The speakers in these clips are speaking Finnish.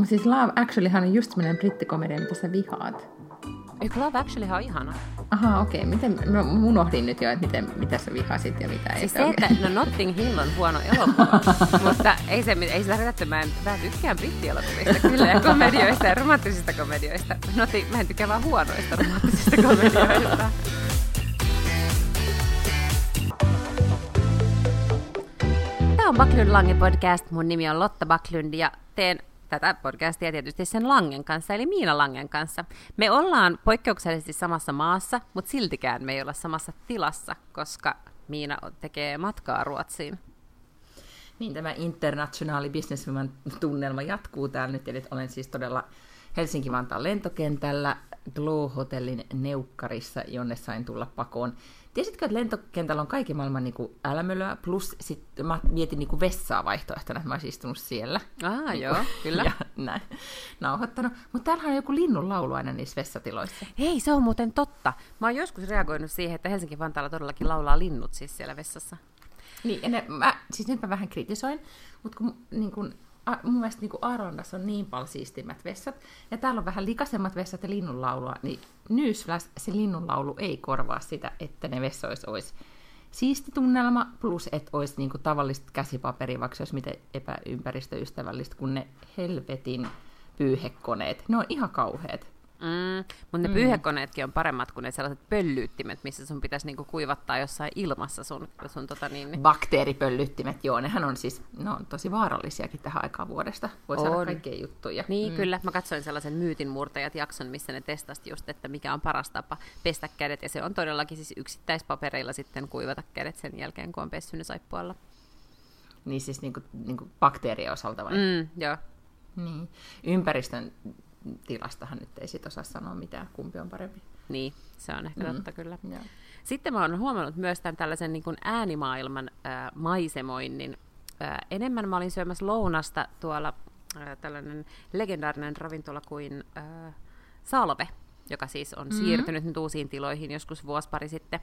Mutta siis Love Actuallyhan on just semmoinen brittikomedia, mitä sä vihaat. Eikö Love Actually on ihana? Aha, okei. Okay. Miten, mä unohdin nyt jo, että miten, mitä sä vihasit ja mitä Siis ei. se, että no Notting Hill on huono elokuva, mutta ei se, ei se tarkoita, että mä en, mä tykkään brittielokuvista kyllä ja komedioista ja romanttisista komedioista. Notting, mä en tykkää vaan huonoista romanttisista komedioista. Tämä on Backlund Lange podcast. Mun nimi on Lotta Backlund ja teen tätä podcastia tietysti sen Langen kanssa, eli Miina Langen kanssa. Me ollaan poikkeuksellisesti samassa maassa, mutta siltikään me ei olla samassa tilassa, koska Miina tekee matkaa Ruotsiin. Niin, tämä internationaali businesswoman tunnelma jatkuu täällä nyt, eli olen siis todella Helsinki-Vantaan lentokentällä Glow-hotellin neukkarissa, jonne sain tulla pakoon. Tiesitkö, että lentokentällä on kaiken maailman niin kuin älämölöä, plus sit mä mietin niin kuin vessaa vaihtoehtona, että mä olisin istunut siellä. Ah, niin joo, kyllä. Ja näin, nauhoittanut. Mutta täällähän on joku linnun laulu aina niissä vessatiloissa. Hei, se on muuten totta. Mä oon joskus reagoinut siihen, että Helsinki-Vantaalla todellakin laulaa linnut siis siellä vessassa. Niin, ja ne, mä, siis nyt mä vähän kritisoin, mutta kun, niin kun, a, mun mielestä niin Arlandassa on niin paljon siistimmät vessat, ja täällä on vähän likaisemmat vessat ja linnunlaulua, niin newsflash, se linnunlaulu ei korvaa sitä, että ne vessoissa olisi siisti tunnelma, plus että olisi niin kuin tavallista käsipaperia, vaikka se olisi miten epäympäristöystävällistä, kun ne helvetin pyyhekoneet, ne on ihan kauheat. Mm, mutta ne mm. pyyhekoneetkin on paremmat kuin ne sellaiset pöllyyttimet, missä sun pitäisi niinku kuivattaa jossain ilmassa sun, sun tota niin... niin- Bakteeripöllyttimet, joo, nehän on siis, ne on tosi vaarallisiakin tähän aikaan vuodesta. Voi on. saada kaikkea juttuja. Niin, mm. kyllä. Mä katsoin sellaisen myytinmurtajat jakson, missä ne testasi just, että mikä on paras tapa pestä kädet, ja se on todellakin siis yksittäispapereilla sitten kuivata kädet sen jälkeen, kun on pessyt ne saippualla. Niin siis niinku, niinku bakteerien osalta vai? Mm, joo. Niin. Ympäristön tilastahan nyt ei sit osaa sanoa mitään, kumpi on parempi. Niin, se on ehkä Mm. totta kyllä. Joo. Sitten mä oon huomannut myös tämän tällaisen niin kuin äänimaailman äh, maisemoinnin. Äh, enemmän mä olin syömässä lounasta tuolla äh, tällainen legendaarinen ravintola kuin äh, Salve, joka siis on mm-hmm. siirtynyt nyt uusiin tiloihin joskus vuosi pari sitten.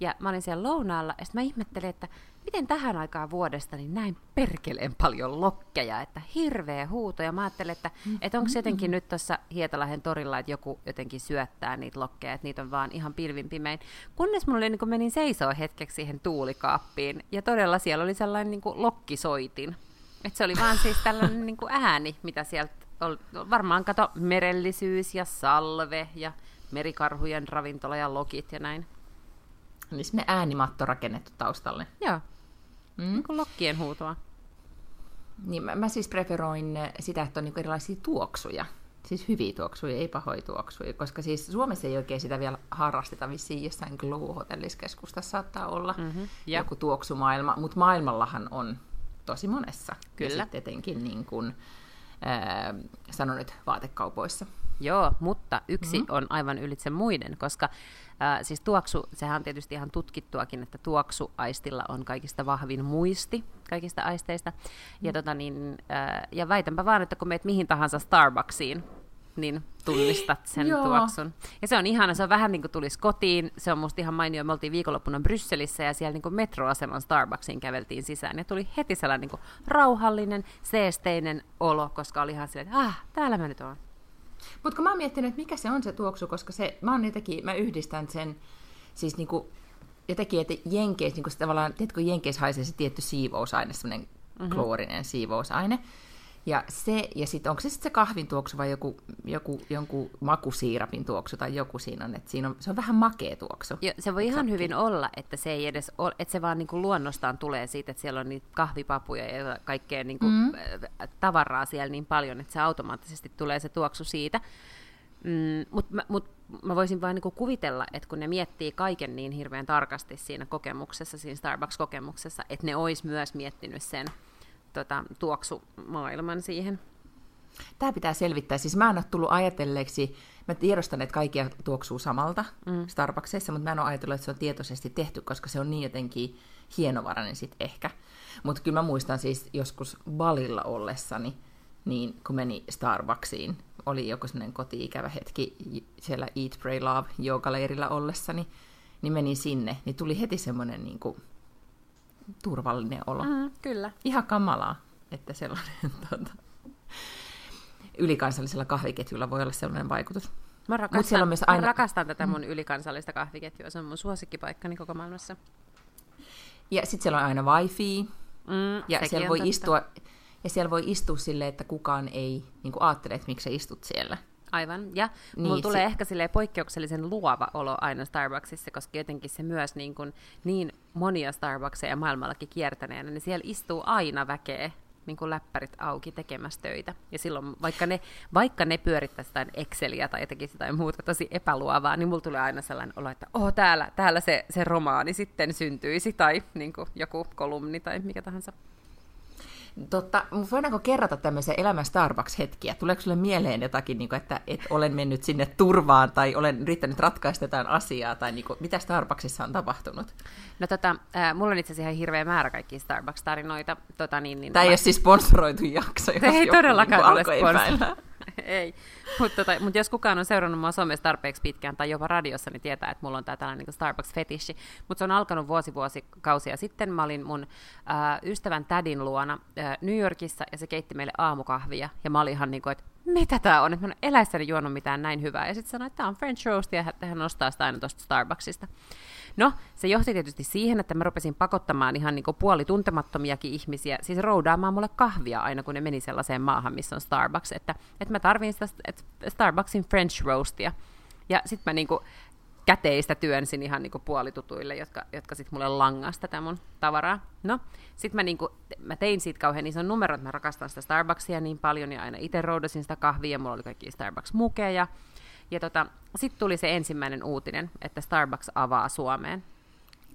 Ja mä olin siellä lounaalla, ja sitten mä ihmettelin, että miten tähän aikaan vuodesta niin näin perkeleen paljon lokkeja, että hirveä huuto. Ja mä ajattelin, että, että onko jotenkin nyt tuossa Hietalahden torilla, että joku jotenkin syöttää niitä lokkeja, että niitä on vaan ihan pilvin pimein. Kunnes mulla oli, niin kun menin seisoo hetkeksi siihen tuulikaappiin, ja todella siellä oli sellainen niin kuin lokkisoitin. Et se oli vaan siis tällainen niin kuin ääni, mitä sieltä. Varmaan kato merellisyys ja salve ja merikarhujen ravintola ja lokit ja näin. Niin me äänimatto rakennettu taustalle. Joo, Mm. niin kuin lokkien huutoa. Niin mä, mä siis preferoin sitä, että on niinku erilaisia tuoksuja. Siis hyviä tuoksuja, ei pahoja tuoksuja, koska siis Suomessa ei oikein sitä vielä harrasteta, vissiin jossain Glow-hotelliskeskustassa saattaa olla Mhm, ja. joku tuoksumaailma, mutta maailmallahan on tosi monessa. Kyllä. Ja sitten etenkin niin kuin, ää, sanon nyt vaatekaupoissa. Joo, mutta yksi mm-hmm. on aivan ylitse muiden, koska äh, siis tuoksu, sehän on tietysti ihan tutkittuakin, että tuoksuaistilla on kaikista vahvin muisti kaikista aisteista. Ja, tota niin, äh, ja väitänpä vaan, että kun meet mihin tahansa Starbucksiin, niin tunnistat sen Joo. tuoksun. Ja se on ihana, se on vähän niin kuin tulisi kotiin. Se on musta ihan mainio. Me oltiin viikonloppuna Brysselissä ja siellä niin kuin metroaseman Starbucksiin käveltiin sisään. Ja tuli heti sellainen niin kuin rauhallinen, seesteinen olo, koska oli ihan silleen, että ah, täällä mä nyt oon. Mutta kun mä oon miettinyt, että mikä se on se tuoksu, koska se, mä, oon jotenkin, mä yhdistän sen siis niinku, jotenkin, että Jenkeissä, niinku se tavallaan, tiedätkö, haisee se tietty siivousaine, semmoinen mm-hmm. kloorinen siivousaine. Ja se, ja sitten onko se sitten se kahvin tuoksu vai joku, joku, jonkun makusiirapin tuoksu tai joku siinä on, että siinä on, se on vähän makea tuoksu. Jo, se voi ihan hyvin olla, että se ei edes ole, että se vaan niin kuin luonnostaan tulee siitä, että siellä on niitä kahvipapuja ja kaikkea niin kuin mm. tavaraa siellä niin paljon, että se automaattisesti tulee se tuoksu siitä. Mm, Mutta mä, mut mä voisin vaan niin kuvitella, että kun ne miettii kaiken niin hirveän tarkasti siinä kokemuksessa, siinä Starbucks-kokemuksessa, että ne olisi myös miettinyt sen tota, tuoksumaailman siihen. Tämä pitää selvittää. Siis mä en ole tullut ajatelleeksi, mä tiedostan, että kaikkia tuoksuu samalta mm. Starbucksissa, mutta mä en ole ajatellut, että se on tietoisesti tehty, koska se on niin jotenkin hienovarainen sitten ehkä. Mutta kyllä mä muistan siis joskus Balilla ollessani, niin kun meni Starbucksiin, oli joku sellainen koti-ikävä hetki siellä Eat, Pray, Love joogaleirillä ollessani, niin menin sinne, niin tuli heti semmoinen niin kuin, turvallinen olo. Mm, kyllä. Ihan kamalaa, että sellainen tota, ylikansallisella kahviketjulla voi olla sellainen vaikutus. Mä rakastan, siellä on myös aina- mä rakastan tätä mun ylikansallista kahviketjua, se on mun suosikkipaikkani koko maailmassa. Ja sitten siellä on aina wifi, Mm, ja siellä voi totta. istua, ja siellä voi istua silleen, että kukaan ei niin ajattele, että miksi sä istut siellä. Aivan, ja niin, mulla tulee se- ehkä silleen poikkeuksellisen luova olo aina Starbucksissa, koska jotenkin se myös niin, kuin, niin monia Starbuckseja maailmallakin kiertäneenä, niin siellä istuu aina väkeä niin kuin läppärit auki tekemässä töitä. Ja silloin, vaikka ne, vaikka ne pyörittäisi jotain Exceliä tai tekisi jotain muuta tosi epäluovaa, niin mulla tulee aina sellainen olo, että oh, täällä, täällä se, se romaani sitten syntyisi, tai niin kuin joku kolumni tai mikä tahansa. Totta, voidaanko kerrata tämmöisiä elämän Starbucks-hetkiä? Tuleeko sulle mieleen jotakin, niin kuin, että, että olen mennyt sinne turvaan tai olen yrittänyt ratkaista jotain asiaa tai niin kuin, mitä Starbucksissa on tapahtunut? No tota, äh, mulla on itse asiassa ihan hirveä määrä kaikkia Starbucks-tarinoita. Tota, niin, niin, Tämä ei mä- ole siis sponsoroitu jakso, jos ei joku todellakaan niin ole alkoi sponsor. epäillä. ei. Mutta tota, mut jos kukaan on seurannut mua somessa tarpeeksi pitkään tai jopa radiossa, niin tietää, että mulla on tää tällainen niin Starbucks-fetissi. Mutta se on alkanut vuosi vuosikausia sitten. Mä olin mun äh, ystävän tädin luona äh, New Yorkissa ja se keitti meille aamukahvia. Ja mä olin ihan niin kuin, että mitä tää on, että mä en ole eläessäni juonut mitään näin hyvää. Ja sitten sanoin, että tää on French roast ja hän nostaa sitä aina tuosta Starbucksista. No, se johti tietysti siihen, että mä rupesin pakottamaan ihan niin puoli tuntemattomiakin ihmisiä, siis roudaamaan mulle kahvia aina, kun ne meni sellaiseen maahan, missä on Starbucks, että, että mä tarvin sitä Starbucksin French roastia. Ja sitten mä niin käteistä työnsin ihan niin puolitutuille, jotka, jotka sitten mulle langas tätä mun tavaraa. No, sitten mä, niin mä tein siitä kauhean ison numeron, että mä rakastan sitä Starbucksia niin paljon, ja aina itse roudasin sitä kahvia, ja mulla oli kaikki Starbucks-mukeja. Ja tota, sitten tuli se ensimmäinen uutinen, että Starbucks avaa Suomeen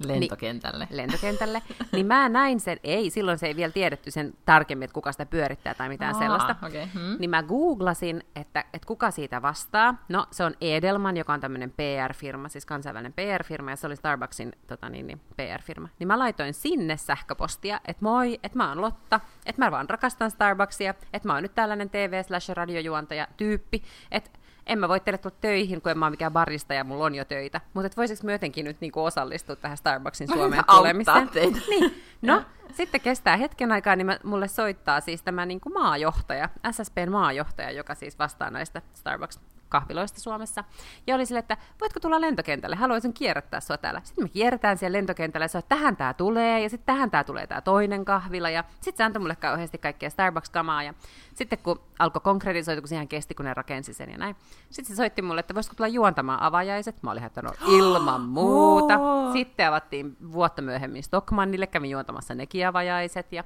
Lentokentälle. lentokentälle, niin mä näin sen, ei, silloin se ei vielä tiedetty sen tarkemmin, että kuka sitä pyörittää tai mitään Aa, sellaista. okei, hmm. Niin mä googlasin, että, että kuka siitä vastaa. No, se on Edelman, joka on tämmöinen PR-firma, siis kansainvälinen PR-firma, ja se oli Starbucksin tota niin, niin, PR-firma. Niin mä laitoin sinne sähköpostia, että moi, että mä oon Lotta, että mä vaan rakastan Starbucksia, että mä oon nyt tällainen TV-slash-radiojuontaja tyyppi, että en mä voi teille tulla töihin, kun en mä ole mikään barista ja mulla on jo töitä. Mutta et voisiko mä jotenkin nyt niinku osallistua tähän Starbucksin Suomeen tulemiseen? teitä. Niin, no, sitten kestää hetken aikaa, niin mä, mulle soittaa siis tämä niin kuin maajohtaja, SSPn maajohtaja, joka siis vastaa näistä Starbucks kahviloista Suomessa. Ja oli sille, että voitko tulla lentokentälle, haluaisin kierrättää sua täällä. Sitten me kierretään siellä lentokentällä ja se on, että tähän tää tulee, ja sitten tähän tää tulee tää toinen kahvila, ja sitten se antoi mulle kauheasti kaikkea Starbucks-kamaa, ja sitten kun alkoi konkretisoitua, kun siihen kesti, kun ne rakensi sen ja näin, sitten se soitti mulle, että voisiko tulla juontamaan avajaiset. Mä olin että no ilman muuta. Sitten avattiin vuotta myöhemmin Stockmannille, kävin juontamassa nekin avajaiset, ja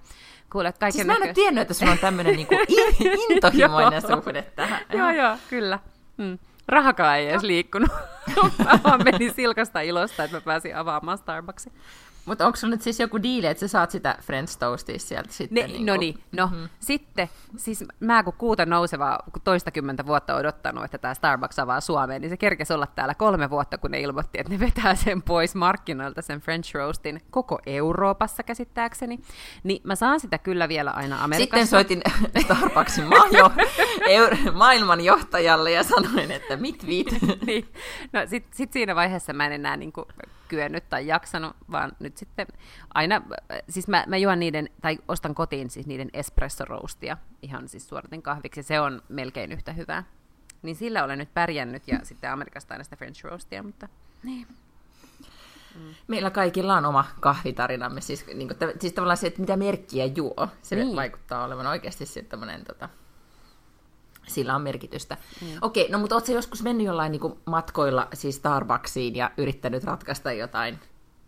kuulet kaiken Siis mä en ole tiennyt, että sulla on tämmöinen niinku in- intohimoinen suhde tähän. Joo, joo, kyllä. Mm. Rahakaan ei edes liikkunut. mä vaan menin silkasta ilosta, että mä pääsin avaamaan Starbucksin. Mutta onko sulla nyt siis joku diili, että sä saat sitä French toastia sieltä sitten? Ne, niinku- No niin, no mm-hmm. sitten, siis mä kun kuuta nousevaa kun toistakymmentä vuotta odottanut, että tämä Starbucks avaa Suomeen, niin se kerkesi olla täällä kolme vuotta, kun ne ilmoitti, että ne vetää sen pois markkinoilta, sen French Roastin, koko Euroopassa käsittääkseni. Niin mä saan sitä kyllä vielä aina Amerikassa. Sitten soitin Starbucksin maajo, eur- maailmanjohtajalle ja sanoin, että mit vit. niin. No sit, sit siinä vaiheessa mä en enää niin kyennyt tai jaksanut, vaan nyt sitten aina, siis mä, mä juon niiden, tai ostan kotiin siis niiden espresso roastia ihan siis suoratin kahviksi, se on melkein yhtä hyvää. Niin sillä olen nyt pärjännyt, ja sitten Amerikasta aina sitä French roastia, mutta niin. Meillä kaikilla on oma kahvitarinamme, siis, niin kuin, siis tavallaan se, että mitä merkkiä juo, se niin. vaikuttaa olevan oikeasti sitten tämmöinen, tota, sillä on merkitystä. Mm. Okei, no mutta ootko joskus mennyt jollain niin matkoilla siis Starbucksiin ja yrittänyt ratkaista jotain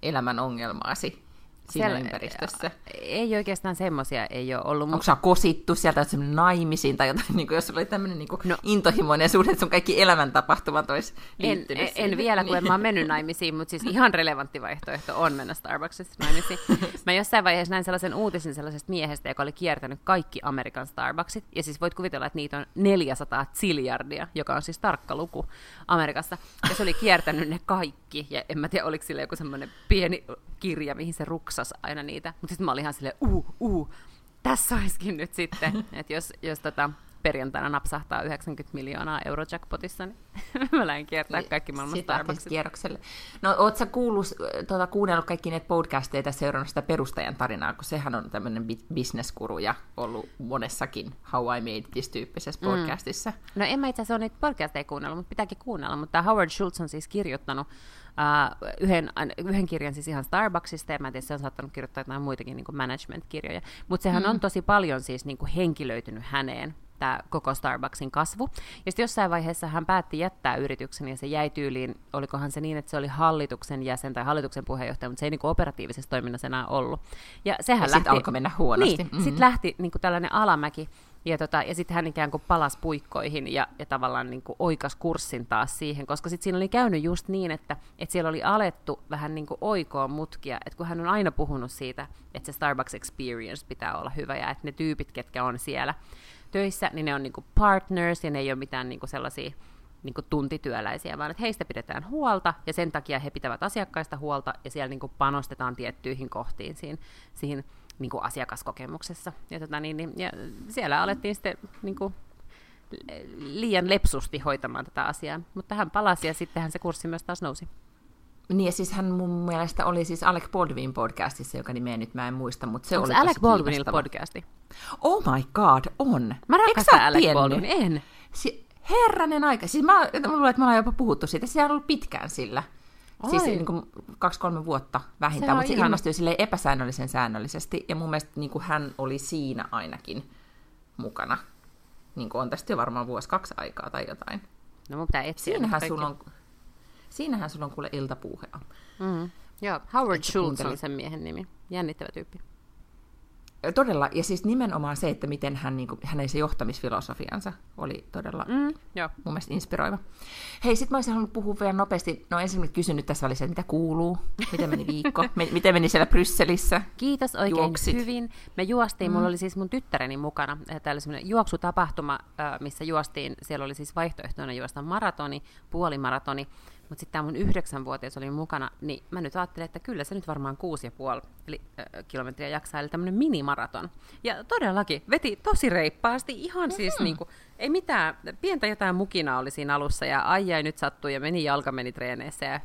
elämän ongelmaasi siinä Siellä- ympäristössä? Ei oikeastaan semmoisia ei ole ollut. Onko sä kosittu sieltä semmoinen naimisiin tai jotain, niin kuin, jos sulla oli tämmöinen niin kuin, No. intohimoinen suhde, että sun kaikki elämäntapahtumat olisi En, en, en vielä, kun en mä oon mennyt naimisiin, mutta siis ihan relevantti vaihtoehto on mennä Starbucksissa naimisiin. Mä jossain vaiheessa näin sellaisen uutisen sellaisesta miehestä, joka oli kiertänyt kaikki Amerikan Starbucksit. Ja siis voit kuvitella, että niitä on 400 ziljardia, joka on siis tarkka luku Amerikassa. Ja se oli kiertänyt ne kaikki. Ja en mä tiedä, oliko sillä joku semmoinen pieni kirja, mihin se ruksas aina niitä. Mutta sitten mä olin ihan silleen, uu, uu, tässä olisikin nyt sitten, että jos, jos tota, perjantaina napsahtaa 90 miljoonaa eurojackpotissa, niin mä lähden kiertää kaikki maailman Starbucksit. kierrokselle. No, oot sä kuullut, tuota, kuunnellut kaikki näitä podcasteja ja seurannut sitä perustajan tarinaa, kun sehän on tämmöinen bisneskuru ja ollut monessakin How I Made This-tyyppisessä mm. podcastissa. No en mä itse asiassa ole niitä podcasteja kuunnellut, mutta pitääkin kuunnella, mutta Howard Schultz on siis kirjoittanut uh, yhden, yhden kirjan siis ihan Starbucksista, ja mä en tiedä, se on saattanut kirjoittaa jotain muitakin niin management-kirjoja, mutta sehän mm. on tosi paljon siis niin kuin henkilöitynyt häneen, tämä koko Starbucksin kasvu. Ja sitten jossain vaiheessa hän päätti jättää yrityksen ja se jäi tyyliin, olikohan se niin, että se oli hallituksen jäsen tai hallituksen puheenjohtaja, mutta se ei niin operatiivisessa toiminnassa enää ollut. Ja sehän ja lähti... alkoi mennä huonosti. Niin, mm-hmm. sitten lähti niin kuin tällainen alamäki. Ja, tota, ja sitten hän ikään kuin palasi puikkoihin ja, ja tavallaan niin kuin oikas kurssin taas siihen, koska sitten siinä oli käynyt just niin, että, että siellä oli alettu vähän niin kuin oikoa mutkia, että kun hän on aina puhunut siitä, että se Starbucks experience pitää olla hyvä ja että ne tyypit, ketkä on siellä, töissä, niin ne on niinku partners ja ne ei ole mitään niinku sellaisia niinku tuntityöläisiä, vaan että heistä pidetään huolta ja sen takia he pitävät asiakkaista huolta ja siellä niinku panostetaan tiettyihin kohtiin siinä, siihen niinku asiakaskokemuksessa. Ja, tota, niin, niin, ja siellä alettiin sitten niinku, liian lepsusti hoitamaan tätä asiaa, mutta hän palasi ja sittenhän se kurssi myös taas nousi. Niin ja siis hän mun mielestä oli siis Alec Baldwin podcastissa, joka nimeä nyt mä en muista, mutta se Onko oli Alec Baldwinilla podcasti? Oh my god, on. Mä rakastan Alec tiennyt? Baldwin, en. Si- herranen aika. Siis mä, mä luulen, että me ollaan jopa puhuttu siitä. Se on ollut pitkään sillä. Oi. Siis niin kuin kaksi-kolme vuotta vähintään, mutta se ihana. ilmestyi sille epäsäännöllisen säännöllisesti. Ja mun mielestä niin kuin hän oli siinä ainakin mukana. Niin kuin on tästä jo varmaan vuosi kaksi aikaa tai jotain. No mun pitää etsiä. Siinähän sulla on, siinähän sulla on kuule iltapuhea. Mm. Joo, Howard Schultz on sen miehen nimi. Jännittävä tyyppi. Todella, ja siis nimenomaan se, että miten hän, niin kuin, hänen se johtamisfilosofiansa oli todella mm, joo. mun mielestä inspiroiva. Hei, sit mä olisin halunnut puhua vielä nopeasti. No ensin kysynyt tässä välissä, että mitä kuuluu, miten meni viikko, miten meni siellä Brysselissä? Kiitos oikein Juoksit. hyvin. Me juostiin, mm. mulla oli siis mun tyttäreni mukana, täällä oli semmoinen juoksutapahtuma, missä juostiin, siellä oli siis vaihtoehtoina juosta maratoni, puolimaratoni, mutta sitten tämä mun yhdeksänvuotias oli mukana, niin mä nyt ajattelin, että kyllä se nyt varmaan kuusi ja puoli eli, äh, kilometriä jaksaa, eli tämmöinen minimaraton. Ja todellakin veti tosi reippaasti, ihan mm-hmm. siis niinku, ei mitään, pientä jotain mukina oli siinä alussa, ja ai nyt sattui, ja meni jalka meni treeneissä. Ja...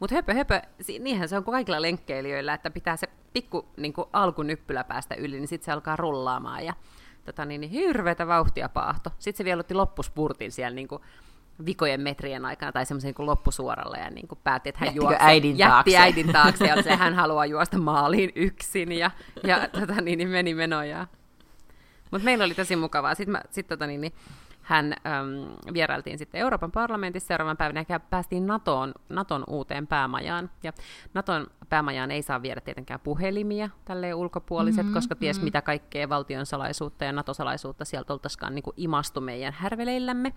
Mutta höpö, höpö, niinhän se on kuin kaikilla lenkkeilijöillä, että pitää se pikku niinku, alkunyppylä päästä yli, niin sitten se alkaa rullaamaan, ja tota, niin, niin hirveätä vauhtia paahto. Sitten se vielä otti loppuspurtin siellä niinku, vikojen metrien aikana tai semmoisen niin loppusuoralla ja niin kuin päätti, että hän juoksi, äidin jätti taakse. äidin taakse ja se, hän haluaa juosta maaliin yksin ja, ja tota, niin, niin meni menojaan. Mutta meillä oli tosi mukavaa. Sitten, mä, sit, tota, niin, niin, hän äm, vierailtiin sitten Euroopan parlamentissa seuraavan päivänä ja päästiin NATOon, NATOn uuteen päämajaan. Ja NATOn päämajaan ei saa viedä tietenkään puhelimia tälle ulkopuoliset, mm-hmm, koska ties mm-hmm. mitä kaikkea valtion salaisuutta ja NATO-salaisuutta sieltä oltaisikaan niin kuin imastu meidän härveleillämme.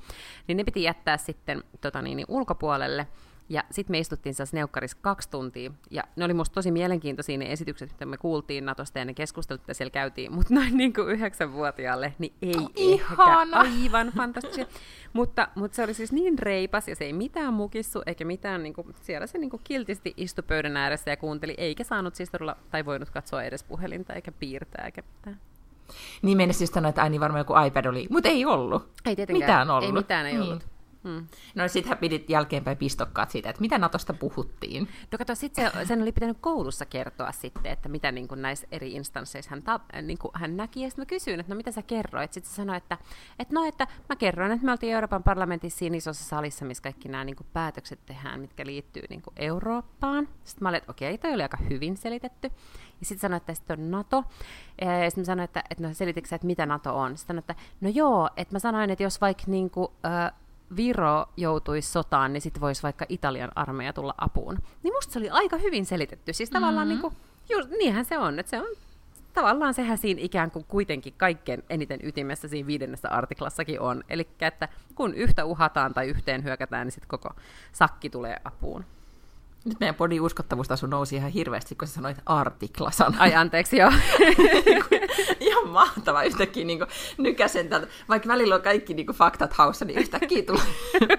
Niin ne piti jättää sitten tota niin, niin, ulkopuolelle. Ja sitten me istuttiin siellä neukkarissa kaksi tuntia, ja ne oli musta tosi mielenkiintoisia ne esitykset, mitä me kuultiin Natosta ja ne keskustelut, mitä siellä käytiin, mutta noin niin kuin yhdeksänvuotiaalle, niin ei oh, ehkä aivan fantastisia. mutta, mutta se oli siis niin reipas, ja se ei mitään mukissu, eikä mitään, niin kuin, siellä se niin kuin kiltisti istui pöydän ääressä ja kuunteli, eikä saanut siis todella, tai voinut katsoa edes puhelinta, eikä piirtää, eikä mitään. Niin mennessä siis sanoa, että ai niin varmaan joku iPad oli, mutta ei ollut. Ei tietenkään. Mitään ollut. Ei mitään ei niin. ollut. Mm. No sitten pidit jälkeenpäin pistokkaat siitä, että mitä Natosta puhuttiin. No kato, sitten se, sen oli pitänyt koulussa kertoa sitten, että mitä niin kuin näissä eri instansseissa hän, ta, niin kuin hän näki. Ja sitten mä kysyin, että no mitä sä kerroit? Sitten se sanoi, että, että no, että mä kerroin, että me oltiin Euroopan parlamentissa siinä isossa salissa, missä kaikki nämä niin kuin päätökset tehdään, mitkä liittyy niin kuin Eurooppaan. Sitten mä olin, että okei, toi oli aika hyvin selitetty. Ja sitten sanoin, että sitten on NATO. Ja sitten mä sanoin, että, että no selititkö että mitä NATO on? Sitten sanoin, että no joo, että mä sanoin, että jos vaikka niin kuin, äh, Viro joutuisi sotaan, niin sitten voisi vaikka Italian armeija tulla apuun. Niin musta se oli aika hyvin selitetty. Siis tavallaan mm-hmm. niin kuin, just, niinhän se on, että se on tavallaan sehän siinä ikään kuin kuitenkin kaikkein eniten ytimessä siinä viidennessä artiklassakin on. Eli että kun yhtä uhataan tai yhteen hyökätään, niin sitten koko sakki tulee apuun. Nyt meidän podin uskottavuustaso nousi ihan hirveästi, kun sä sanoit artikla-sana. Ai anteeksi, joo. ihan mahtava yhtäkkiä niin kuin, nykäsen tältä. Vaikka välillä on kaikki niin kuin, faktat haussa, niin yhtäkkiä tulee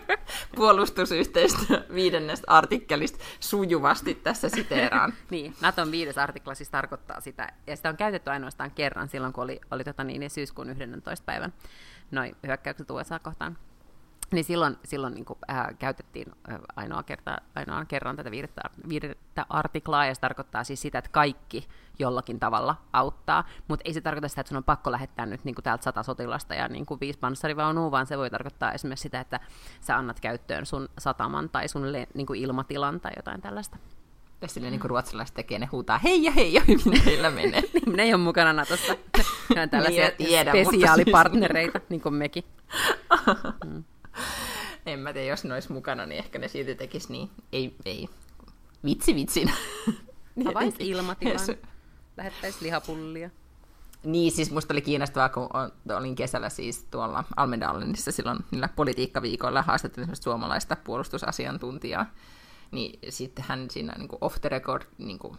puolustusyhteistyö viidennestä artikkelista sujuvasti tässä siteeraan. niin, Naton viides artikla siis tarkoittaa sitä, ja sitä on käytetty ainoastaan kerran silloin, kun oli, oli tota niin, syyskuun 11. päivän noin hyökkäykset USA kohtaan niin silloin, silloin niin kuin, äh, käytettiin äh, ainoa, kerta, ainoa kerran tätä viidettä, viidettä artiklaa, ja se tarkoittaa siis sitä, että kaikki jollakin tavalla auttaa, mutta ei se tarkoita sitä, että sun on pakko lähettää nyt niin kuin täältä sata sotilasta ja niin kuin viisi panssarivaunua, vaan se voi tarkoittaa esimerkiksi sitä, että sä annat käyttöön sun sataman tai sun le, niin kuin ilmatilan tai jotain tällaista. Ja silleen niin kuin ruotsalaiset tekee, ne huutaa hei ja hei ja hyvin teillä menee. niin, ne ei ole mukana Natossa. Ne on tällaisia tiedä, spesiaalipartnereita, siis... niin kuin mekin. mm en mä tiedä, jos ne olisi mukana, niin ehkä ne silti tekisi niin. Ei, ei. Vitsi vitsin. Avaisi ilmatilan. Lähettäisi lihapullia. Niin, siis musta oli kiinnostavaa, kun olin kesällä siis tuolla Almedallenissa silloin niillä politiikkaviikoilla haastattelin suomalaista puolustusasiantuntijaa. Niin sitten hän siinä niin off the record, niin kuin,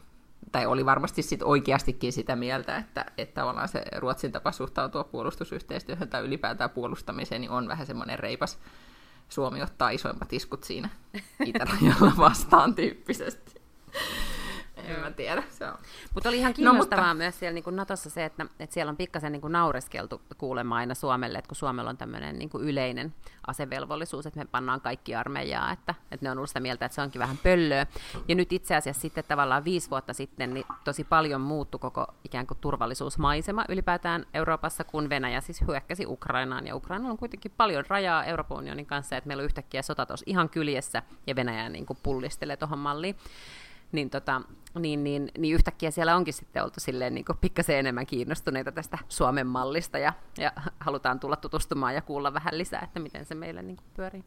tai oli varmasti sit oikeastikin sitä mieltä, että, että tavallaan se Ruotsin tapa suhtautua puolustusyhteistyöhön tai ylipäätään puolustamiseen niin on vähän semmoinen reipas Suomi ottaa isoimmat iskut siinä itärajalla vastaan tyyppisesti. En mä tiedä. Se on. Mutta oli ihan kiinnostavaa no, mutta... myös siellä niin kuin Natossa se, että, että siellä on pikkasen niin kuin naureskeltu kuulemma aina Suomelle, että kun Suomella on tämmöinen niin kuin yleinen asevelvollisuus, että me pannaan kaikki armeijaa, että, että ne on ollut sitä mieltä, että se onkin vähän pöllöä. Ja nyt itse asiassa sitten tavallaan viisi vuotta sitten niin tosi paljon muuttui koko ikään kuin turvallisuusmaisema ylipäätään Euroopassa, kun Venäjä siis hyökkäsi Ukrainaan. Ja Ukraina on kuitenkin paljon rajaa Euroopan unionin kanssa, että meillä on yhtäkkiä sota tuossa ihan kyljessä ja Venäjä niin kuin pullistelee tuohon malliin niin, tota, niin, niin, niin yhtäkkiä siellä onkin sitten oltu silleen niin pikkasen enemmän kiinnostuneita tästä Suomen mallista ja, ja halutaan tulla tutustumaan ja kuulla vähän lisää, että miten se meillä niin pyörii.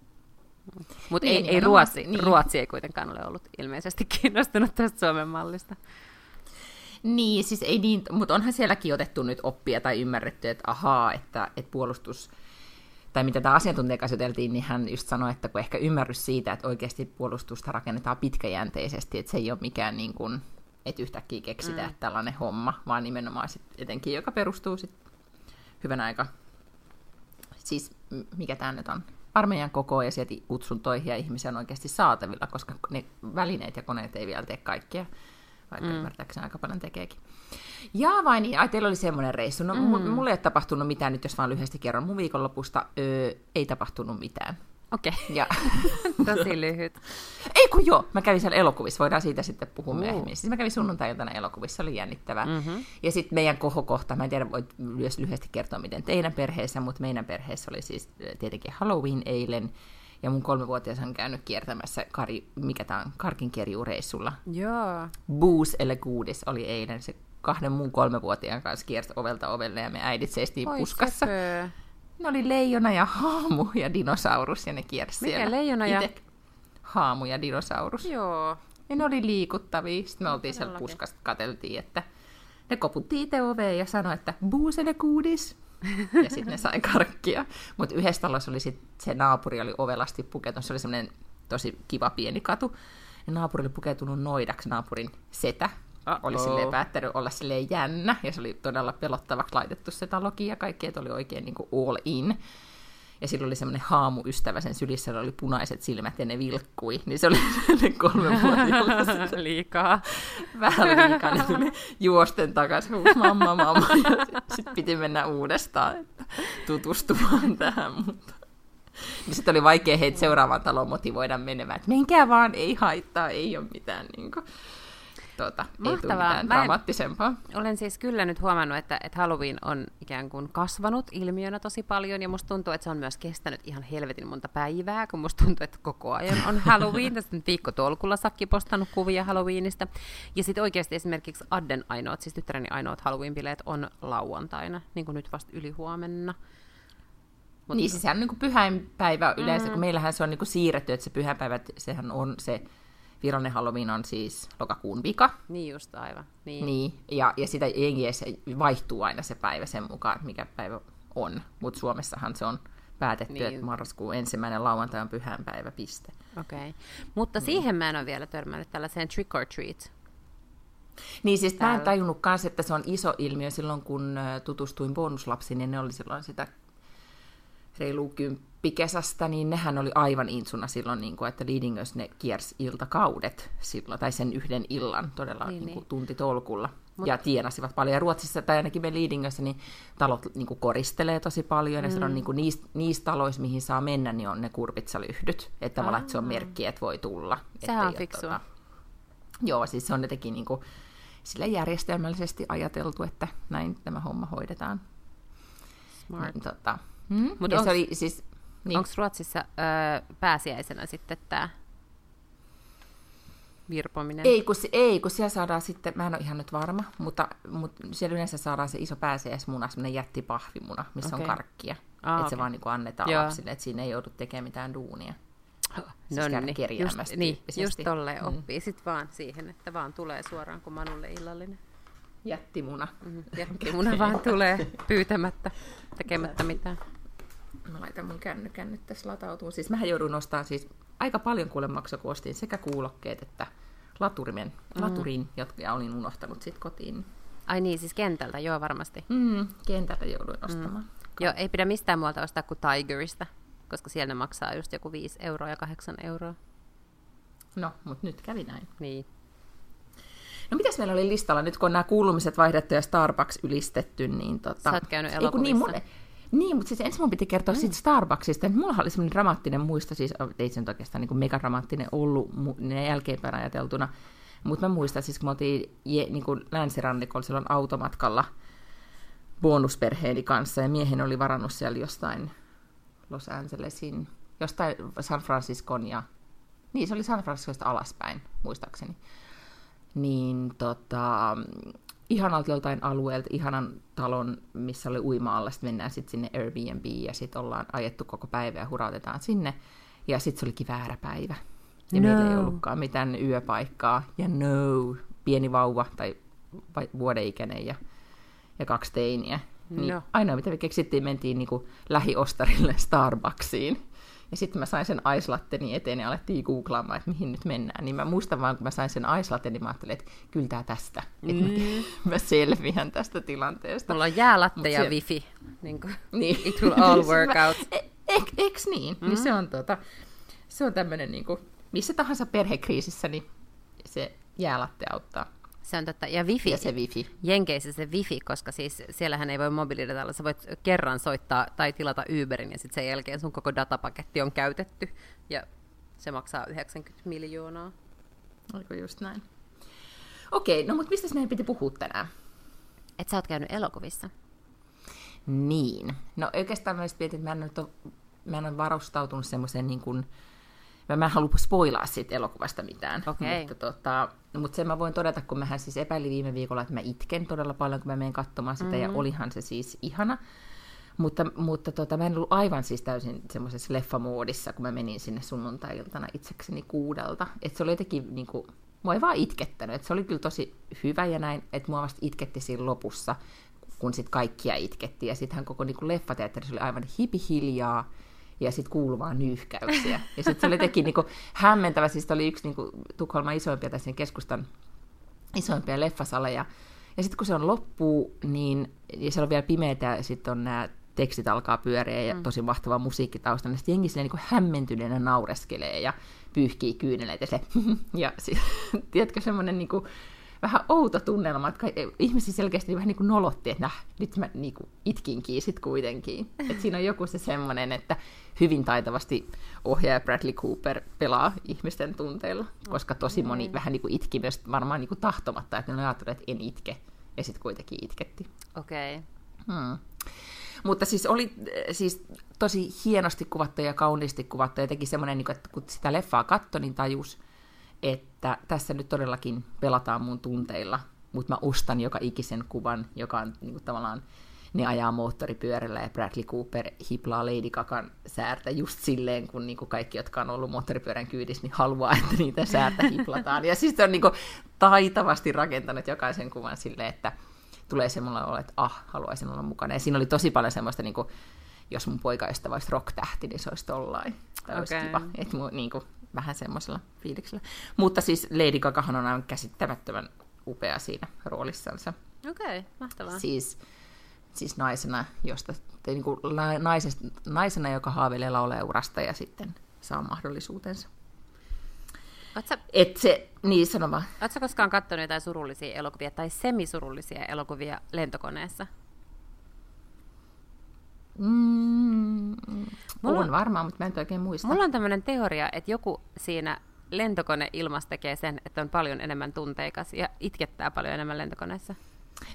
Mutta niin, ei, ei Ruotsi, niin. Ruotsi ei kuitenkaan ole ollut ilmeisesti kiinnostunut tästä Suomen mallista. Niin, siis ei niin, mutta onhan sielläkin otettu nyt oppia tai ymmärretty, että ahaa, että, että puolustus tai mitä tämä asiantuntija kanssa juteltiin, niin hän just sanoi, että kun ehkä ymmärrys siitä, että oikeasti puolustusta rakennetaan pitkäjänteisesti, että se ei ole mikään niin kuin, että yhtäkkiä keksitään mm. tällainen homma, vaan nimenomaan sit etenkin, joka perustuu sit hyvän aika, siis mikä tämä nyt on, armeijan koko ja sieltä kutsuntoihin ja ihmisiä on oikeasti saatavilla, koska ne välineet ja koneet ei vielä tee kaikkea, vaikka mm. ymmärtääkseni aika paljon tekeekin. Jaa vai niin, ai teillä oli semmoinen reissu. No, mm. mulle ei ole tapahtunut mitään nyt, jos vaan lyhyesti kerron. Mun viikonlopusta öö, ei tapahtunut mitään. Okei. Okay. Ja... Tosi lyhyt. Ei kun joo, mä kävin siellä elokuvissa, voidaan siitä sitten puhua uh. myöhemmin. Siis mä kävin sunnuntai-iltana elokuvissa, oli jännittävää. Mm-hmm. Ja sitten meidän kohokohta, mä en tiedä, voit lyhyesti kertoa miten teidän perheessä, mutta meidän perheessä oli siis tietenkin Halloween eilen. Ja mun kolmevuotias on käynyt kiertämässä, kari, mikä tää on, karkinkerjuureissulla. Joo. Boos ele kuudis oli eilen se kahden muun kolmevuotiaan kanssa kiersi ovelta ovelle ja me äidit seistiin Oi puskassa. Sepö. Ne oli leijona ja haamu ja dinosaurus ja ne kiersi Mikä siellä. leijona ja... Ite... Haamu ja dinosaurus. Joo. Ja ne oli liikuttavia. Sitten me oltiin siellä puskasta, katseltiin, että ne koputti itse oveen ja sanoi, että buusele kuudis. Ja sitten ne sai karkkia. Mutta yhdessä talossa oli sit, se naapuri oli ovelasti pukeutunut. Se oli semmoinen tosi kiva pieni katu. Ja naapuri oli pukeutunut noidaksi, naapurin setä. Uh-oh. oli silleen päättänyt olla silleen jännä, ja se oli todella pelottavaksi laitettu se talokin, ja kaikki, että oli oikein niin kuin all in. Ja sillä oli semmoinen haamuystävä, sen sylissä oli punaiset silmät ja ne vilkkui. Niin se oli kolme vuotta Liikaa. Vähän liikaa. Ne tuli juosten takaisin, mamma, mamma. Ja sitten sit piti mennä uudestaan että tutustumaan tähän. Mutta... Niin sitten oli vaikea heitä seuraavaan taloon motivoida menemään. Että menkää vaan, ei haittaa, ei ole mitään. Niin kuin tuota, ei tule mitään dramaattisempaa. Olen siis kyllä nyt huomannut, että, että Halloween on ikään kuin kasvanut ilmiönä tosi paljon, ja musta tuntuu, että se on myös kestänyt ihan helvetin monta päivää, kun musta tuntuu, että koko ajan on Halloween. Tästä nyt viikko tolkulla Sakki postannut kuvia Halloweenista. Ja sitten oikeasti esimerkiksi Adden ainoat, siis tyttäreni ainoat Halloween-bileet on lauantaina, niin kuin nyt vasta yli huomenna. Mutta... Niin, siis sehän on niin pyhäinpäivä yleensä, mm. kun meillähän se on niin siirretty, että se pyhäinpäivä, sehän on se virallinen Halloween on siis lokakuun vika. Niin just, aivan. Niin. niin ja, ja sitä jengiessä vaihtuu aina se päivä sen mukaan, mikä päivä on. Mutta Suomessahan se on päätetty, Niin. niin. että marraskuun ensimmäinen lauantai on pyhänpäivä, piste. Okei. Okay. Mutta mm. siihen mä en ole vielä törmännyt tällaiseen trick or treat. Niin siis mä en Täällä. tajunnut kans, että se on iso ilmiö silloin, kun tutustuin bonuslapsiin, niin ne oli silloin sitä reilu kymppikesästä, niin nehän oli aivan insuna silloin, niin kuin, että Leadingös ne kiersi iltakaudet silloin, tai sen yhden illan todella Niin, niin, niin niin. tuntitolkulla. Mut-. Ja tienasivat paljon. Ja Ruotsissa, tai ainakin me Leadingössä, niin talot niin kuin koristelee tosi paljon. Ja mm. on niin kuin niistä, niistä taloista, mihin saa mennä, niin on ne kurpitsalyhdyt. Että tavallaan, että se on merkki, että voi tulla. Sehän on fiksua. Joo, siis se on jotenkin niin kuin, sillä järjestelmällisesti ajateltu, että näin tämä homma hoidetaan. Smart. Niin, tota, mm? Mut ja onks- se oli siis... Niin. Niin, Onko Ruotsissa ö, pääsiäisenä sitten tämä virpominen? ei, kun, se- ei, kun siellä saadaan sitten, mä en ole ihan nyt varma, mutta, mutta siellä yleensä saadaan se iso pääsiäismuna, semmoinen jättipahvimuna, missä Okei. on karkkia. Aa, että se okei. vaan niin kuin annetaan Joo. lapsille, että siinä ei joudu tekemään mitään duunia. No siis käydä just, kerjäämässä niin, just tolleen Mm. oppii sit vaan siihen, että vaan tulee suoraan kuin Manulle illallinen. Jättimuna. Mm. Ja muna vaan tulee pyytämättä, tekemättä mitään. Mä laitan mun kännykän nyt tässä latautuun. Siis mähän joudun ostamaan siis aika paljon kuule ostin sekä kuulokkeet että laturimen, mm. laturin, jotka olin unohtanut sitten kotiin. Ai niin, siis kentältä, joo varmasti. Mm, kentältä jouduin ostamaan. Mm. Joo, ei pidä mistään muualta ostaa kuin Tigerista, koska siellä ne maksaa just joku 5 euroa ja 8 euroa. No, mutta nyt kävi näin. Niin. No mitäs meillä oli listalla nyt, kun on nämä kuulumiset vaihdettu ja Starbucks ylistetty, niin tota... Sä oot käynyt Ei, niin, elokuvissa. mun, niin, mutta siis ensin mun piti kertoa mm. siitä Starbucksista. Mulla oli semmoinen dramaattinen muisto, siis ei se nyt oikeastaan niin megadramaattinen ollut mu- ne jälkeenpäin ajateltuna, mutta mä muistan siis, kun me oltiin je, niin kuin länsirannikolla silloin automatkalla bonusperheeni kanssa, ja miehen oli varannut siellä jostain Los Angelesin, jostain San Franciscon ja... Niin, se oli San Franciscosta alaspäin, muistaakseni niin tota, ihanalta joltain alueelta, ihanan talon, missä oli uima-alla, sitten mennään sitten sinne Airbnbiin ja sitten ollaan ajettu koko päivä ja hurautetaan sinne. Ja sitten se olikin väärä päivä. Ja no. meillä ei No. ollutkaan mitään yöpaikkaa. Ja no, pieni vauva tai vuodeikäinen ja, ja kaksi teiniä. Niin No. Ainoa mitä me keksittiin, mentiin niinku lähiostarille Starbucksiin. Ja sitten mä sain sen aislatteni eteen ja alettiin googlaamaan, että mihin nyt mennään. Niin mä muistan vaan, kun mä sain sen aislatten, niin mä ajattelin, että kyllä tää tästä. Mm. Että mä, mä selviän tästä tilanteesta. Mulla on jäälatte ja siellä- wifi. Niin kuin, Niin. It will all work out. E- ek, eks niin? Mm. niin se on, tota, se on tämmöinen niin kuin, missä tahansa perhekriisissä, niin se jäälatte auttaa. Se on totta. Ja wifi. Ja se wifi. Jenkeissä se wifi, koska siis siellähän ei voi mobiilidatalla, sä voit kerran soittaa tai tilata Uberin ja sitten sen jälkeen sun koko datapaketti on käytetty ja se maksaa 90 miljoonaa. Oliko just näin? Okei, no mutta mistä meidän piti puhua tänään? Et sä oot käynyt elokuvissa. Niin. No oikeastaan mä mietin, että mä en, nyt ole, mä en ole varustautunut semmoiseen niin kuin, mä, mä en halua spoilaa siitä elokuvasta mitään. Okei. Mutta, tota, mutta sen mä voin todeta, kun mähän siis epäilin viime viikolla, että mä itken todella paljon, kun mä menen katsomaan sitä, mm-hmm. ja olihan se siis ihana. Mutta, mutta tota, mä en ollut aivan siis täysin semmoisessa leffamoodissa, kun mä menin sinne sunnuntai-iltana itsekseni kuudelta. Että se oli jotenkin niin kuin, mua ei vaan itkettänyt. Et se oli kyllä tosi hyvä ja näin, että mua vasta itketti siinä lopussa, kun sitten kaikkia itkettiin. Ja sittenhän koko niin kuin leffateatterissa oli aivan hipihiljaa ja sitten kuului vaan nyyhkäyksiä. Ja sitten se oli jotenkin niin kuin hämmentävä, siis oli yksi niin kuin Tukholman isoimpia tässä sen keskustan isoimpia leffasaleja. Ja sitten kun se on loppu, niin ja siellä on vielä pimeätä ja sitten on nämä tekstit alkaa pyöriä ja Mm. tosi mahtava musiikki taustalla, niin sitten jengi silleen niin hämmentyneenä naureskelee ja pyyhkii kyyneleitä. Ja, se, ja sit, tiedätkö, semmoinen niin kuin, vähän outo tunnelma, että ihmisiä selkeästi vähän niin kuin nolotti, että nah, nyt mä niin kuin itkinkin sit kuitenkin. Et siinä on joku se semmoinen, että hyvin taitavasti ohjaaja Bradley Cooper pelaa ihmisten tunteilla, koska tosi moni vähän niin kuin itki myös varmaan niin kuin tahtomatta, että ne ajattelee, että en itke, ja sitten kuitenkin itketti. Okei. Okay. Hmm. Mutta siis oli siis tosi hienosti kuvattu ja kauniisti kuvattu, ja teki semmoinen, niin kuin, että kun sitä leffaa katsoi, niin tajus, että tässä nyt todellakin pelataan mun tunteilla, mutta mä ostan joka ikisen kuvan, joka on niin kuin, tavallaan ne ajaa moottoripyörällä ja Bradley Cooper hiplaa Lady Gagan säärtä just silleen, kun niin kuin kaikki, jotka on ollut moottoripyörän kyydissä, niin haluaa, että niitä säärtä hiplataan. Ja siis se on niin kuin taitavasti rakentanut jokaisen kuvan silleen, että tulee semmoinen olo, että ah, haluaisin olla mukana. Ja siinä oli tosi paljon semmoista niin kuin, jos mun poikaystävä olisi rock-tähti, niin se olisi tollain. Tämä olisi Okei. kiva. Et mu, niin kuin, vähän semmoisella fiiliksellä. Mutta siis Lady Gagahan on aivan käsittämättömän upea siinä roolissansa. Okei, okay, mahtavaa. Siis, siis naisena, josta, tai niin kuin naisesta, naisena, joka haaveilee laulajaurasta ja sitten saa mahdollisuutensa. Oletko Et se, niin sano vaan. Oletko koskaan katsonut jotain surullisia elokuvia tai semisurullisia elokuvia lentokoneessa? Mm, Mulla on varmaan, mutta mä en oikein muista. Mulla on tämmöinen teoria, että joku siinä lentokoneilmassa tekee sen, että on paljon enemmän tunteikas ja itkettää paljon enemmän lentokoneessa.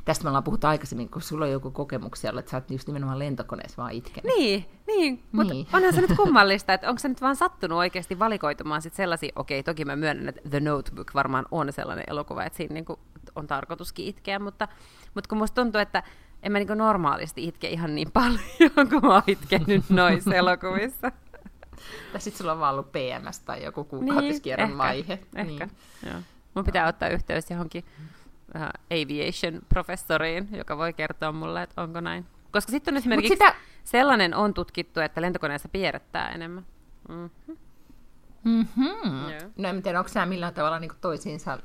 Tästä me ollaan puhuttu aikaisemmin, kun sulla on joku kokemuksia, että sä oot just nimenomaan lentokoneessa vaan itkenyt. Niin, niin. mutta Niin. onhan se nyt kummallista, että onko se nyt vaan sattunut oikeasti valikoitumaan sit sellaisia, okei, toki mä myönnän, että The Notebook varmaan on sellainen elokuva, että siinä niinku on tarkoituskin itkeä, mutta, mutta kun musta tuntuu, että en mä niinku normaalisti itke ihan niin paljon, kuin mä oon itkenyt noissa elokuvissa. Tai sitten sulla on vaan ollut PMS tai joku kuukautiskierron ehkä, vaihe. Ehkä, Niin. joo. Mun pitää ottaa yhteys johonkin uh, aviation-professoriin, joka voi kertoa mulle, että onko näin. Koska sitten on Mut esimerkiksi sitä, sellainen on tutkittu, että lentokoneessa pierrettää enemmän. Mm. Mm-hmm. Joo. No en tiedä, onko nämä millään tavalla niin toisiinsa,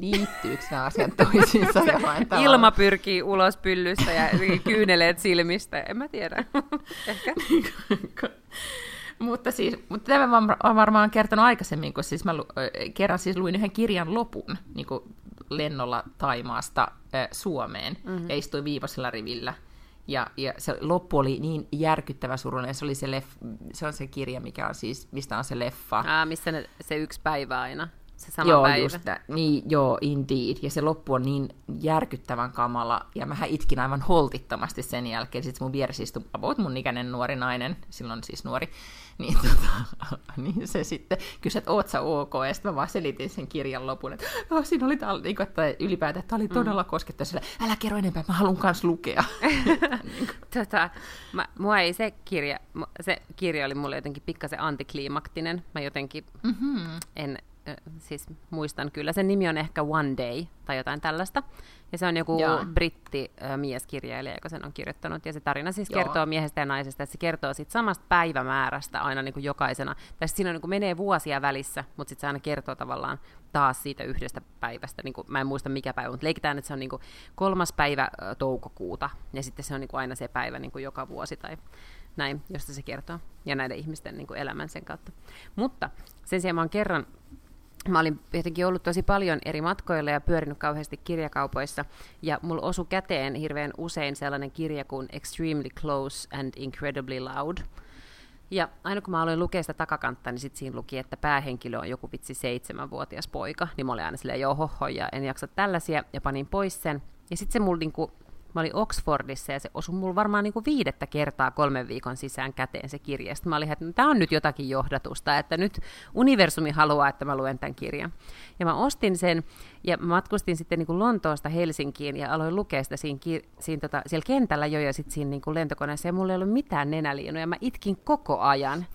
liittyykö nämä asiat toisiinsa jollain tavalla? Ilma pyrkii ulos pyllystä ja kyyneleet silmistä. En mä tiedä. Ehkä. mutta, siis, mutta tämä mä olen varmaan kertonut aikaisemmin, kun siis mä lu, kerran siis luin yhden kirjan lopun niin lennolla Taimaasta ö, Suomeen mm-hmm. ja istuin viivaisella rivillä. Ja, ja se loppu oli niin järkyttävä surullinen. Se, oli se, leff, se on se kirja, mikä on siis, mistä on se leffa. Aa, missä ne, se yksi päivä aina. Se sama joo, päivä. just. Niin, joo, indeed. Ja se loppu on niin järkyttävän kamala, ja mä itkin aivan holtittomasti sen jälkeen. Sitten mun vieressä istui about mun ikäinen nuori nainen, silloin siis nuori, niin, tota, niin se sitten kysyi, että oot sä ok, ja sitten mä vaan selitin sen kirjan lopun, että oh, siinä oli tää, niin kuin, että ylipäätään, että tämä oli todella koskettava, sillä, älä kerro enempää, mä haluan kans lukea. Tota, mä, mua ei se kirja, se kirja oli mulle jotenkin pikkasen antikliimaktinen. Mä jotenkin mm-hmm. en, siis muistan kyllä. Sen nimi on ehkä One Day tai jotain tällaista. Ja se on joku Joo. britti ö, mieskirjailija, joka sen on kirjoittanut. Ja se tarina siis Joo. kertoo miehestä ja naisesta, että se kertoo siitä samasta päivämäärästä aina niin kuin jokaisena. Tai siinä on, niin kuin menee vuosia välissä, mutta sitten se aina kertoo tavallaan taas siitä yhdestä päivästä. Niin kuin, mä en muista mikä päivä, mutta leikitään, että se on niin kuin kolmas päivä toukokuuta. Ja sitten se on niin kuin aina se päivä niin kuin joka vuosi tai näin, josta se kertoo. Ja näiden ihmisten niin kuin elämän sen kautta. Mutta sen sijaan mä oon kerran Mä olin jotenkin ollut tosi paljon eri matkoilla ja pyörinyt kauheasti kirjakaupoissa. Ja mulla osui käteen hirveän usein sellainen kirja kuin Extremely Close and Incredibly Loud. Ja aina kun mä aloin lukea sitä takakantta, niin sit siinä luki, että päähenkilö on joku vitsi seitsemänvuotias poika. Niin mä olin aina silleen, joo hoho, ja en jaksa tällaisia, ja panin pois sen. Ja sitten se mulla niinku, mä olin Oxfordissa, ja se osui mulla varmaan niinku viidettä kertaa kolmen viikon sisään käteen se kirja. Sitten mä olin, että tämä on nyt jotakin johdatusta, että nyt universumi haluaa, että mä luen tämän kirjan. Ja mä ostin sen, ja matkustin sitten niin kuin Lontoosta Helsinkiin, ja aloin lukea sitä siinä, kir- siinä tota, siellä kentällä jo, ja sitten siinä niin kuin lentokoneessa, ja mulla ei ollut mitään nenäliinoja, mä itkin koko ajan.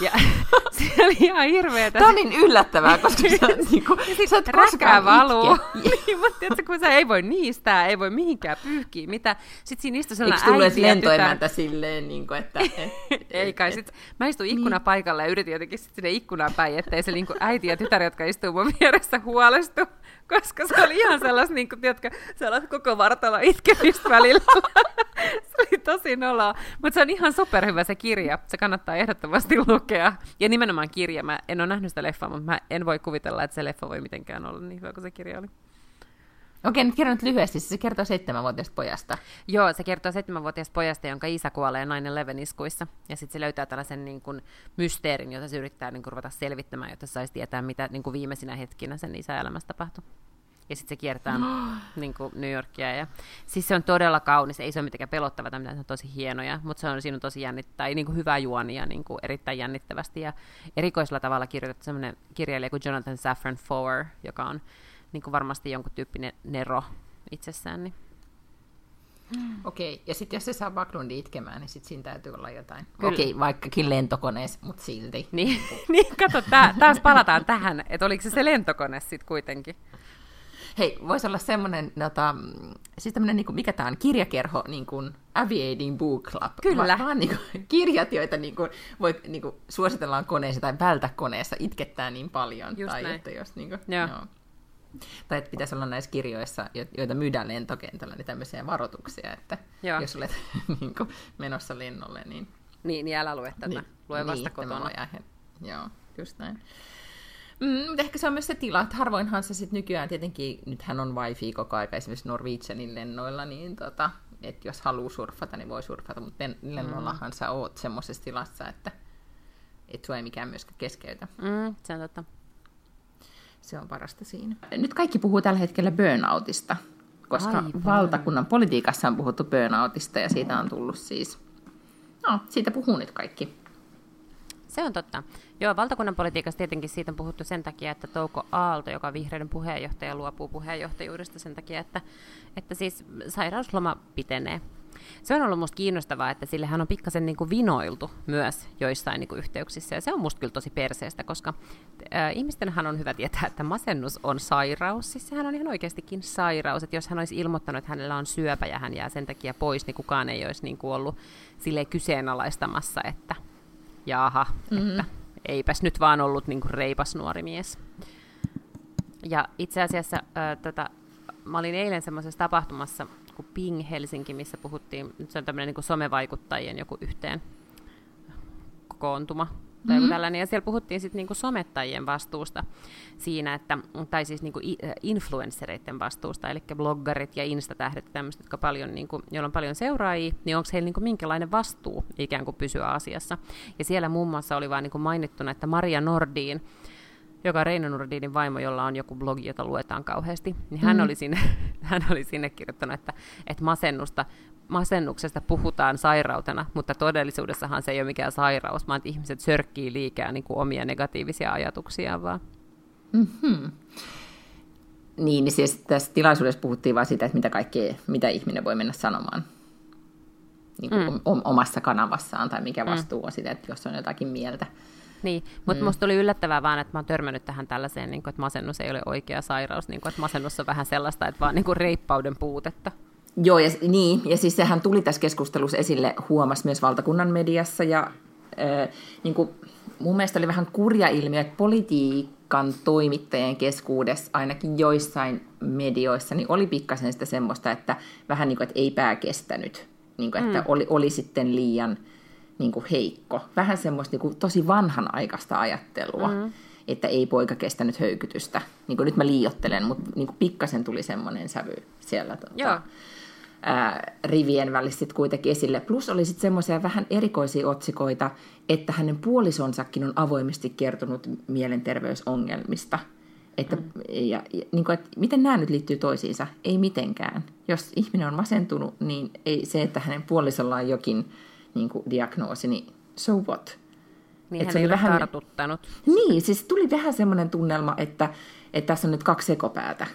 Ja se oli ihan hirveetä. Tämä on niin yllättävää, koska sä, niin kuin, sä et koskaan valuu. niin, mutta tiedätkö, kun sä ei voi niistää, ei voi mihinkään pyyhkiä, mitä. Sitten siinä istui Eikö sellainen tullut äiti ja lentoemäntä silleen, niin kuin, että... Et, ei kai sit, mä istuin ikkunapaikalla ja yritin jotenkin sit sinne ikkunaan päin, ettei se niinku äiti ja tytär, jotka istuu mun vieressä, huolestu, koska se oli ihan sellaista, niinku, tiedätkö, sellaista koko vartalo itkemistä välillä. se oli tosi noloa, mutta se on ihan superhyvä se kirja, se kannattaa ehdottomasti lukea. Ja nimenomaan kirja, mä en ole nähnyt sitä leffaa, mutta mä en voi kuvitella, että se leffa voi mitenkään olla niin hyvä kuin se kirja oli. Okei, nyt kerron nyt lyhyesti. Se kertoo seitsemänvuotiaasta pojasta. Joo, se kertoo seitsemänvuotiaasta pojasta, jonka isä kuolee 9-11 iskuissa. Ja sitten se löytää tällaisen niin kuin, mysteerin, jota se yrittää niin kuin, ruveta selvittämään, jotta se saisi tietää, mitä niin kuin, viimeisinä hetkinä sen isän elämässä tapahtui. Ja sitten se kiertää niin kuin New Yorkia. Ja... Siis se on todella kaunis, ei se ole mitenkään pelottava, tai mitään, se on tosi hienoja, mutta se on, siinä on tosi jännittävä, niin kuin hyvä juoni ja niin kuin erittäin jännittävästi. Ja erikoisella tavalla kirjoitettu sellainen kirjailija kuin Jonathan Safran Foer, joka on niin kuin varmasti jonkun tyyppinen nero itsessään. Niin Okei, ja sitten jos se saa Backlundin itkemään, niin sitten siinä täytyy olla jotain. Kyllä. Okei, vaikkakin lentokoneessa, mutta silti. Niin, niin kato, tää, taas palataan tähän, että oliko se se lentokone sitten kuitenkin. Hei, voisi olla semmoinen, nota, siis tämmöinen, niin kuin, mikä tämä on, kirjakerho, niin kuin Aviating Book Club. Kyllä. Va- vaan niin kuin, kirjat, joita niin kuin, voi, niin kuin, suositellaan koneessa tai vältä koneessa, itkettää niin paljon. Just tai näin. että jos, niin kuin, Joo. joo. Tai että pitäisi olla näissä kirjoissa, jo- joita myydään lentokentällä, niin tämmöisiä varoituksia, että Joo. jos olet niin kuin, menossa lennolle, niin Niin, niin älä lue tätä. Niin, lue vasta tämä kotona. on ihan- Joo, just näin. Mm, mutta ehkä se on myös se tila, että harvoinhan se sitten nykyään tietenkin, nythän on wifi koko aika esimerkiksi Norwegianin lennoilla, niin tota, että jos haluaa surffata, niin voi surffata, mutta len- lennoillahan sä oot semmoisessa tilassa, että et sua ei mikään myöskään keskeytä. Mm, se on totta. Se on parasta siinä. Nyt kaikki puhuu tällä hetkellä burnoutista, koska Aivan. valtakunnan politiikassa on puhuttu burnoutista ja siitä on tullut siis, no siitä puhuu nyt kaikki. Se on totta. Joo, valtakunnan politiikassa tietenkin siitä on puhuttu sen takia, että Touko Aalto, joka on vihreiden puheenjohtaja, luopuu puheenjohtajuudesta sen takia, että, että siis sairausloma pitenee. Se on ollut musta kiinnostavaa, että sillehän on pikkasen niin kuin vinoiltu myös joissain niin kuin yhteyksissä, ja se on musta kyllä tosi perseestä, koska äh, ihmistenhän on hyvä tietää, että masennus on sairaus, siis sehän on ihan oikeastikin sairaus, että jos hän olisi ilmoittanut, että hänellä on syöpä ja hän jää sen takia pois, niin kukaan ei olisi niin kuin ollut silleen kyseenalaistamassa, että jaha, mm-hmm. että eipäs nyt vaan ollut niin kuin reipas nuori mies. Ja itse asiassa äh, tota, mä olin eilen semmoisessa tapahtumassa kuin Ping Helsinki, missä puhuttiin, nyt se on tämmöinen niin somevaikuttajien joku yhteen kokoontuma tai mm-hmm. tällainen, ja siellä puhuttiin sitten niinku somettajien vastuusta siinä, että, tai siis niinku äh, influenssereiden vastuusta, eli bloggarit ja instatähdet ja tämmöiset, jotka paljon, niinku, joilla on paljon seuraajia, niin onko heillä niinku minkälainen vastuu ikään kuin pysyä asiassa. Ja siellä muun muassa oli vaan niinku mainittuna, että Maria Nordin, joka on Reino Nordinin vaimo, jolla on joku blogi, jota luetaan kauheasti, niin hän, Mm. oli, sinne, hän oli sinne kirjoittanut, että, että masennusta, masennuksesta puhutaan sairautena, mutta todellisuudessahan se ei ole mikään sairaus, vaan että ihmiset sörkkii liikaa niin kuin omia negatiivisia ajatuksiaan vaan. Niin, niin siis tässä tilaisuudessa puhuttiin vain siitä, että mitä kaikkea, mitä ihminen voi mennä sanomaan niin kuin mm. omassa kanavassaan, tai mikä vastuu on sitä, että jos on jotakin mieltä. Niin, mutta mm. musta oli yllättävää vaan, että mä oon törmännyt tähän tällaiseen, niin kuin, että masennus ei ole oikea sairaus, niin kuin, että masennus on vähän sellaista, että vaan niin kuin reippauden puutetta. Joo, ja, niin, ja siis sehän tuli tässä keskustelussa esille, huomas myös valtakunnan mediassa, ja äh, niin kuin, mun mielestä oli vähän kurja ilmiö, että politiikan toimittajien keskuudessa, ainakin joissain medioissa, niin oli pikkasen sitä semmoista, että vähän niin kuin, että ei pää kestänyt, niin kuin, että mm. oli, oli sitten liian niin kuin heikko. Vähän semmoista niin kuin, tosi vanhanaikaista ajattelua, mm. että ei poika kestänyt höykytystä. Niin kuin nyt mä liiottelen, mutta niin kuin pikkasen tuli semmoinen sävy siellä. Joo. ää, rivien välissä sit kuitenkin esille. Plus oli sitten semmoisia vähän erikoisia otsikoita, että hänen puolisonsakin on avoimesti kertonut mielenterveysongelmista. Että, mm. ja, ja, niin kuin, että miten nämä nyt liittyy toisiinsa? Ei mitenkään. Jos ihminen on masentunut, niin ei se, että hänen puolisolla on jokin niin kuin, diagnoosi, niin so what? Niin Et hän se ei vähän- tartuttanut. Niin, siis tuli vähän semmoinen tunnelma, että, että tässä on nyt kaksi sekopäätä.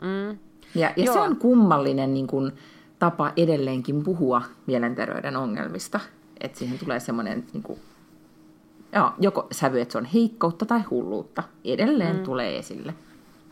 Mm. Ja, ja Joo. se on kummallinen niin kuin, tapa edelleenkin puhua mielenterveyden ongelmista. Että siihen tulee semmoinen niin kuin, joo, joko sävy, että se on heikkoutta tai hulluutta. Edelleen mm. tulee esille.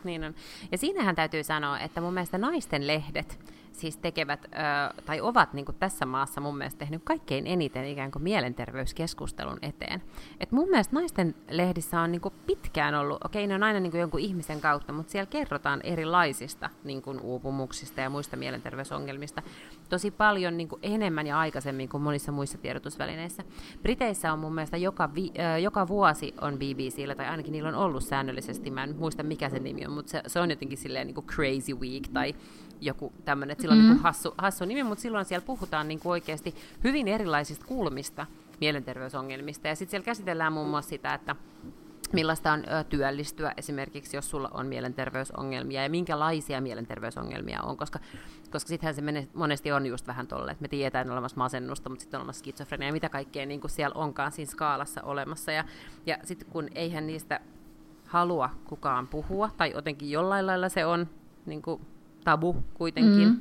Niin on. Ja siinähän täytyy sanoa, että mun mielestä naisten lehdet siis tekevät, ö, tai ovat niin kuin tässä maassa mun mielestä tehnyt kaikkein eniten ikään kuin mielenterveyskeskustelun eteen. Et mun mielestä naisten lehdissä on niin kuin pitkään ollut, okei ne on aina niin kuin jonkun ihmisen kautta, mutta siellä kerrotaan erilaisista niin kuin uupumuksista ja muista mielenterveysongelmista tosi paljon niin kuin enemmän ja aikaisemmin kuin monissa muissa tiedotusvälineissä. Briteissä on mun mielestä joka, vi, äh, joka vuosi on BBCllä, tai ainakin niillä on ollut säännöllisesti, mä en muista mikä se nimi on, mutta se, se on jotenkin silleen niin kuin Crazy Week tai joku tämmöinen, että sillä on mm-hmm. niin hassu, hassu nimi, mutta silloin siellä puhutaan niin kuin oikeasti hyvin erilaisista kulmista mielenterveysongelmista, ja sitten siellä käsitellään muun muassa sitä, että millaista on ö, työllistyä esimerkiksi, jos sulla on mielenterveysongelmia ja minkälaisia mielenterveysongelmia on, koska, koska sittenhän se mene, monesti on just vähän tolle, että me tiedetään, että on olemassa masennusta, mutta sitten on olemassa skitsofrenia ja mitä kaikkea niin kuin siellä onkaan siinä skaalassa olemassa. Ja, ja sitten kun eihän niistä halua kukaan puhua, tai jotenkin jollain lailla se on niin kuin tabu kuitenkin, Mm.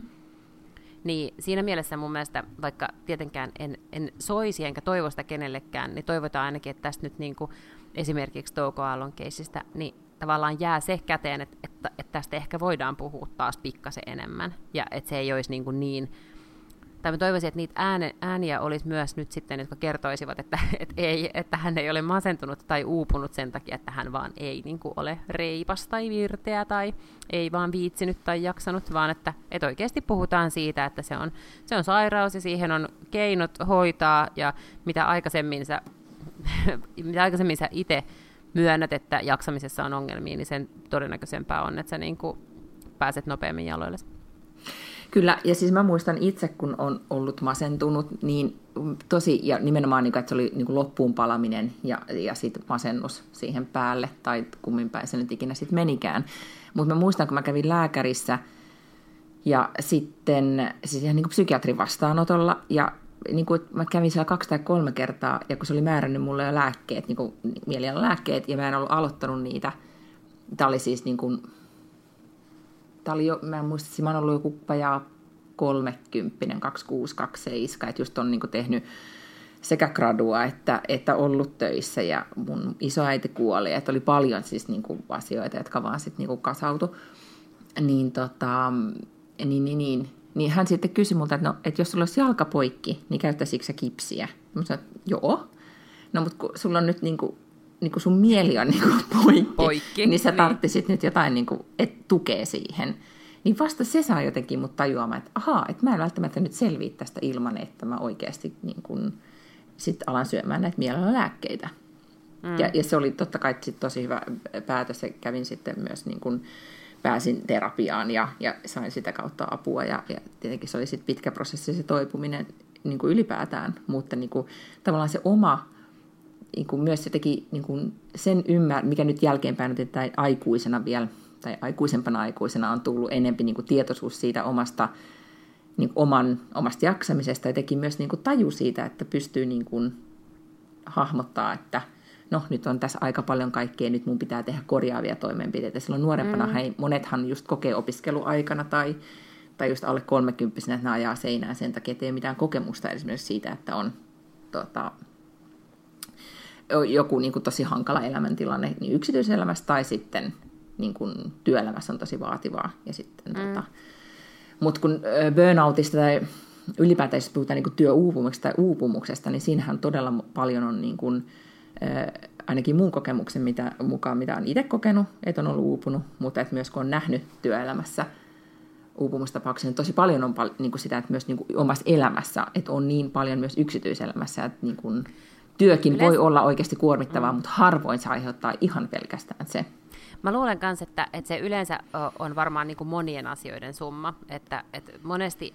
niin siinä mielessä mun mielestä, vaikka tietenkään en, en soisi enkä toivo sitä kenellekään, niin toivotaan ainakin, että tästä nyt niin kuin esimerkiksi Touko Aallon keisistä, niin tavallaan jää se käteen, että, että, että tästä ehkä voidaan puhua taas pikkasen enemmän, ja että se ei olisi niin, kuin niin tai mä toivoisin, että niitä ääne, ääniä olisi myös nyt sitten, jotka kertoisivat, että, että, ei, että hän ei ole masentunut tai uupunut sen takia, että hän vaan ei niin kuin ole reipas tai virteä tai ei vaan viitsinyt tai jaksanut, vaan että, että oikeasti puhutaan siitä, että se on, se on sairaus ja siihen on keinot hoitaa ja mitä aikaisemmin sä, mitä aikaisemmin sä itse myönnät, että jaksamisessa on ongelmia, niin sen todennäköisempää on, että sä niin kuin pääset nopeammin jaloille. Kyllä, ja siis mä muistan itse, kun on ollut masentunut, niin tosi, ja nimenomaan, niin että se oli niin kuin loppuun palaminen ja, ja sitten masennus siihen päälle, tai kummin päin se nyt ikinä sitten menikään. Mutta mä muistan, kun mä kävin lääkärissä, ja sitten siis ihan niin kuin psykiatrin vastaanotolla, ja niin kuin, mä kävin siellä kaksi tai kolme kertaa, ja kun se oli määrännyt mulle jo lääkkeet, niin kuin mielialalääkkeet, ja mä en ollut aloittanut niitä, tämä oli siis niin kuin tämä oli jo, mä en muista, mä oon ollut joku vajaa 30, 26, 27, että just on niin tehnyt sekä gradua että, että ollut töissä ja mun isoäiti kuoli, että oli paljon siis niin kuin asioita, jotka vaan sitten niin kasautu. Niin, tota, niin, niin, niin, niin hän sitten kysyi multa, että, no, että jos sulla olisi jalka poikki, niin käyttäisikö sä kipsiä? Mä sanoin, että joo. No mutta kun sulla on nyt niin kuin niin kuin sun mieli on niin kuin poikki, poikki, niin sä niin. tarttisit niin. nyt jotain, niin kuin, että tukee siihen. Niin vasta se saa jotenkin mut tajuamaan, että ahaa, että mä en välttämättä nyt selviä tästä ilman, että mä oikeasti niin kuin, sit alan syömään näitä mielellä lääkkeitä. Mm. Ja, ja se oli totta kai sit tosi hyvä päätös, ja kävin sitten myös niin kuin, pääsin terapiaan ja, ja sain sitä kautta apua. Ja, ja tietenkin se oli sitten pitkä prosessi se toipuminen niin kuin ylipäätään, mutta niin kuin, tavallaan se oma niin kuin myös se teki niin kuin sen ymmär, mikä nyt jälkeenpäin että aikuisena vielä, tai aikuisempana aikuisena on tullut enempi niin kuin tietoisuus siitä omasta, niin kuin oman, omasta jaksamisesta ja teki myös niin kuin taju siitä, että pystyy niin kuin hahmottaa, että no nyt on tässä aika paljon kaikkea, nyt mun pitää tehdä korjaavia toimenpiteitä. Silloin nuorempana mm. hei, monethan just kokee opiskeluaikana tai, tai just alle kolmekymppisenä, että ne ajaa seinään sen takia, että ei mitään kokemusta esimerkiksi siitä, että on tota, joku niin kuin tosi hankala elämäntilanne niin yksityiselämässä tai sitten niin kuin työelämässä on tosi vaativaa. Ja sitten, mm. tota, mutta kun burnoutista tai ylipäätään jos puhutaan niin työuupumuksesta tai uupumuksesta, niin siinähän todella paljon on niin kuin, ainakin mun kokemuksen mitä, mukaan, mitä on itse kokenut, että on ollut uupunut, mutta että myös kun on nähnyt työelämässä uupumustapauksia, niin tosi paljon on pal- niin kuin sitä, että myös niin kuin omassa elämässä, että on niin paljon myös yksityiselämässä, että niin kuin, työkin Yleensä... voi olla oikeasti kuormittavaa, mm. mutta harvoin se aiheuttaa ihan pelkästään se. Mä luulen myös, että, että se yleensä on varmaan niin kuin monien asioiden summa. Että, että monesti,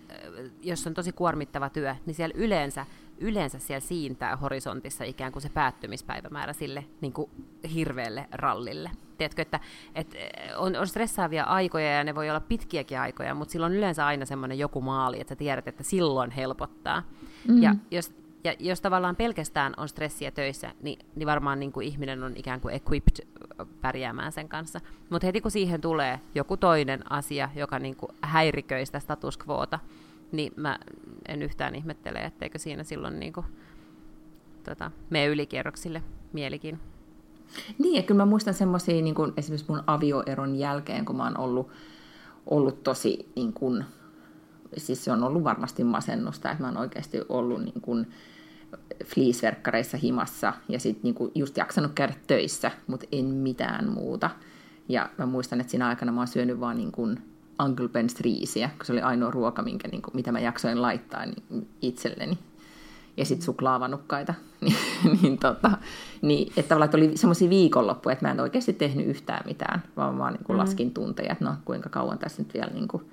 jos on tosi kuormittava työ, niin siellä yleensä, yleensä siellä siintää horisontissa ikään kuin se päättymispäivämäärä sille niin kuin hirveälle rallille. Tiedätkö, että, että on, on stressaavia aikoja ja ne voi olla pitkiäkin aikoja, mutta silloin on yleensä aina semmoinen joku maali, että sä tiedät, että silloin helpottaa. Mm. Ja jos ja jos tavallaan pelkästään on stressiä töissä, niin, niin varmaan niin kuin ihminen on ikään kuin equipped pärjäämään sen kanssa. Mutta heti kun siihen tulee joku toinen asia, joka niin kuin häiriköi sitä status quota, niin mä en yhtään ihmettele, etteikö siinä silloin niin kuin, tota, mene ylikierroksille mielikin. Niin, ja kyllä mä muistan semmoisia niin kuin esimerkiksi mun avioeron jälkeen, kun mä oon ollut, ollut tosi, niin kuin, siis se on ollut varmasti masennusta, että mä oon oikeasti ollut niin kuin, fleeceverkkareissa himassa ja sitten niinku just jaksanut käydä töissä, mutta en mitään muuta. Ja mä muistan, että siinä aikana mä oon syönyt vaan niinku Uncle Ben's riisiä, kun se oli ainoa ruoka, minkä, niinku, mitä mä jaksoin laittaa niin itselleni. Ja sitten suklaavanukkaita. niin, niin, tota, niin, että tavallaan että oli semmoisia viikonloppuja, että mä en oikeasti tehnyt yhtään mitään, vaan vaan niin kuin mm-hmm. laskin tunteja, että no kuinka kauan tässä nyt vielä niin kuin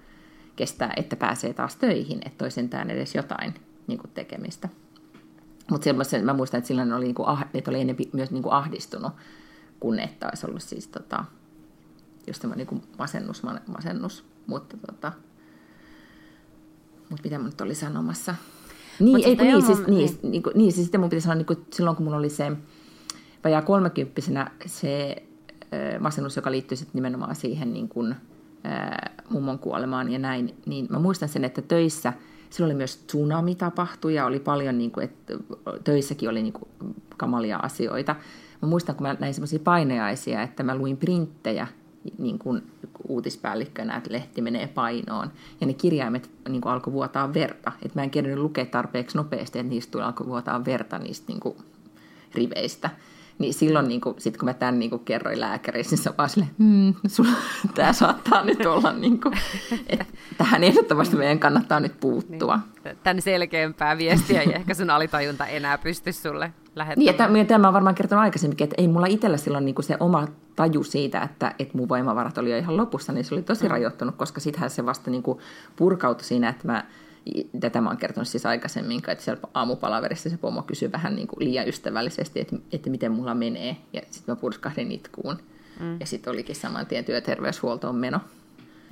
kestää, että pääsee taas töihin, että toi sentään edes jotain niin kuin tekemistä. Mutta mä muistan, että silloin oli, niinku, että oli enemmän myös niinku ahdistunut, kun että olisi ollut siis tota, just semmoinen niinku masennus, masennus. Mutta tota, mut mitä mä nyt olin sanomassa? Niin, ei, niin, siis, niin, niin, niin, niin, siis sitten mun piti sanoa, niin kuin, silloin kun mulla oli se vajaa kolmekymppisenä se äh, masennus, joka liittyy sitten nimenomaan siihen niin kuin, äh, mummon kuolemaan ja näin, niin mä muistan sen, että töissä – Silloin oli myös tsunami tapahtui ja oli paljon, niin kuin, että töissäkin oli niin kuin, kamalia asioita. mä muistan, kun mä näin semmoisia paineaisia, että mä luin printtejä niin kuin uutispäällikkönä, että lehti menee painoon. Ja ne kirjaimet niin kuin alkoi vuotaa verta. Että mä en kerännyt lukea tarpeeksi nopeasti, että niistä tuli alkoi vuotaa verta niistä niin kuin riveistä. Niin silloin, niin kuin, sit kun mä tämän niin kuin kerroin lääkärissä, niin se vaan silleen, hmm, sulla, tämä saattaa nyt olla, niin kuin, että tähän ehdottomasti meidän kannattaa nyt puuttua. Niin. Tämän selkeämpää viestiä ei ehkä sun alitajunta enää pysty sulle lähettämään. Niin, tämä mä varmaan kertonut aikaisemmin, että ei mulla itsellä silloin niin kuin se oma taju siitä, että, että mun voimavarat oli jo ihan lopussa, niin se oli tosi mm. rajoittunut, koska sittenhän se vasta niin kuin purkautui siinä, että mä tätä mä oon kertonut siis aikaisemmin, että siellä aamupalaverissa se pomo kysyi vähän niin kuin liian ystävällisesti, että, että miten mulla menee. Ja sitten mä purskahdin itkuun. Mm. Ja sitten olikin saman tien työterveyshuoltoon meno.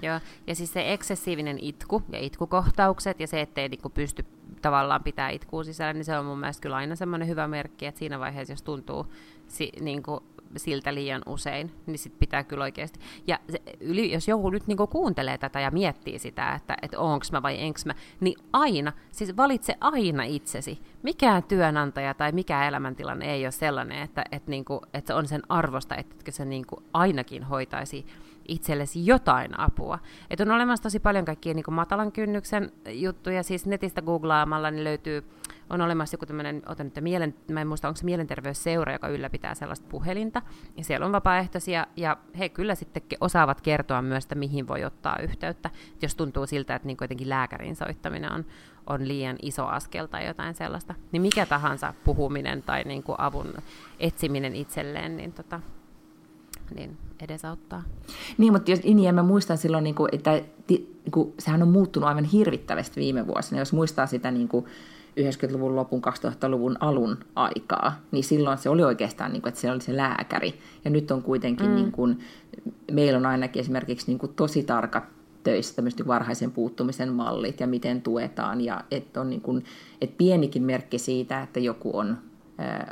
Joo, ja siis se eksessiivinen itku ja itkukohtaukset ja se, ettei niinku pysty tavallaan pitää itkua sisällä, niin se on mun mielestä kyllä aina semmoinen hyvä merkki, että siinä vaiheessa, jos tuntuu si, niinku, siltä liian usein, niin sit pitää kyllä oikeasti. Ja se, yli, jos joku nyt niinku kuuntelee tätä ja miettii sitä, että et onko mä vai enks mä, niin aina, siis valitse aina itsesi. Mikään työnantaja tai mikä elämäntilanne ei ole sellainen, että et niinku, et se on sen arvosta, että se niinku ainakin hoitaisi itsellesi jotain apua. Et on olemassa tosi paljon kaikkia niin matalan kynnyksen juttuja, siis netistä googlaamalla niin löytyy, on olemassa joku tämmöinen, otan nyt mielen, mä en muista, onko se mielenterveysseura, joka ylläpitää sellaista puhelinta, ja siellä on vapaaehtoisia, ja he kyllä sitten osaavat kertoa myös, että mihin voi ottaa yhteyttä, jos tuntuu siltä, että niin jotenkin lääkärin soittaminen on, on liian iso askel tai jotain sellaista, niin mikä tahansa puhuminen tai niin kuin avun etsiminen itselleen, niin tota, niin edesauttaa. Niin, mutta jos, niin, mä muistan silloin, niin kuin, että niin kuin, sehän on muuttunut aivan hirvittävästi viime vuosina. Jos muistaa sitä niin kuin 90-luvun lopun, 2000-luvun alun aikaa, niin silloin se oli oikeastaan, niin kuin, että se oli se lääkäri. Ja nyt on kuitenkin, mm. niin kuin, meillä on ainakin esimerkiksi niin kuin, tosi tarkat töissä tämmöiset varhaisen puuttumisen mallit ja miten tuetaan. Ja että on niin kuin, että pienikin merkki siitä, että joku on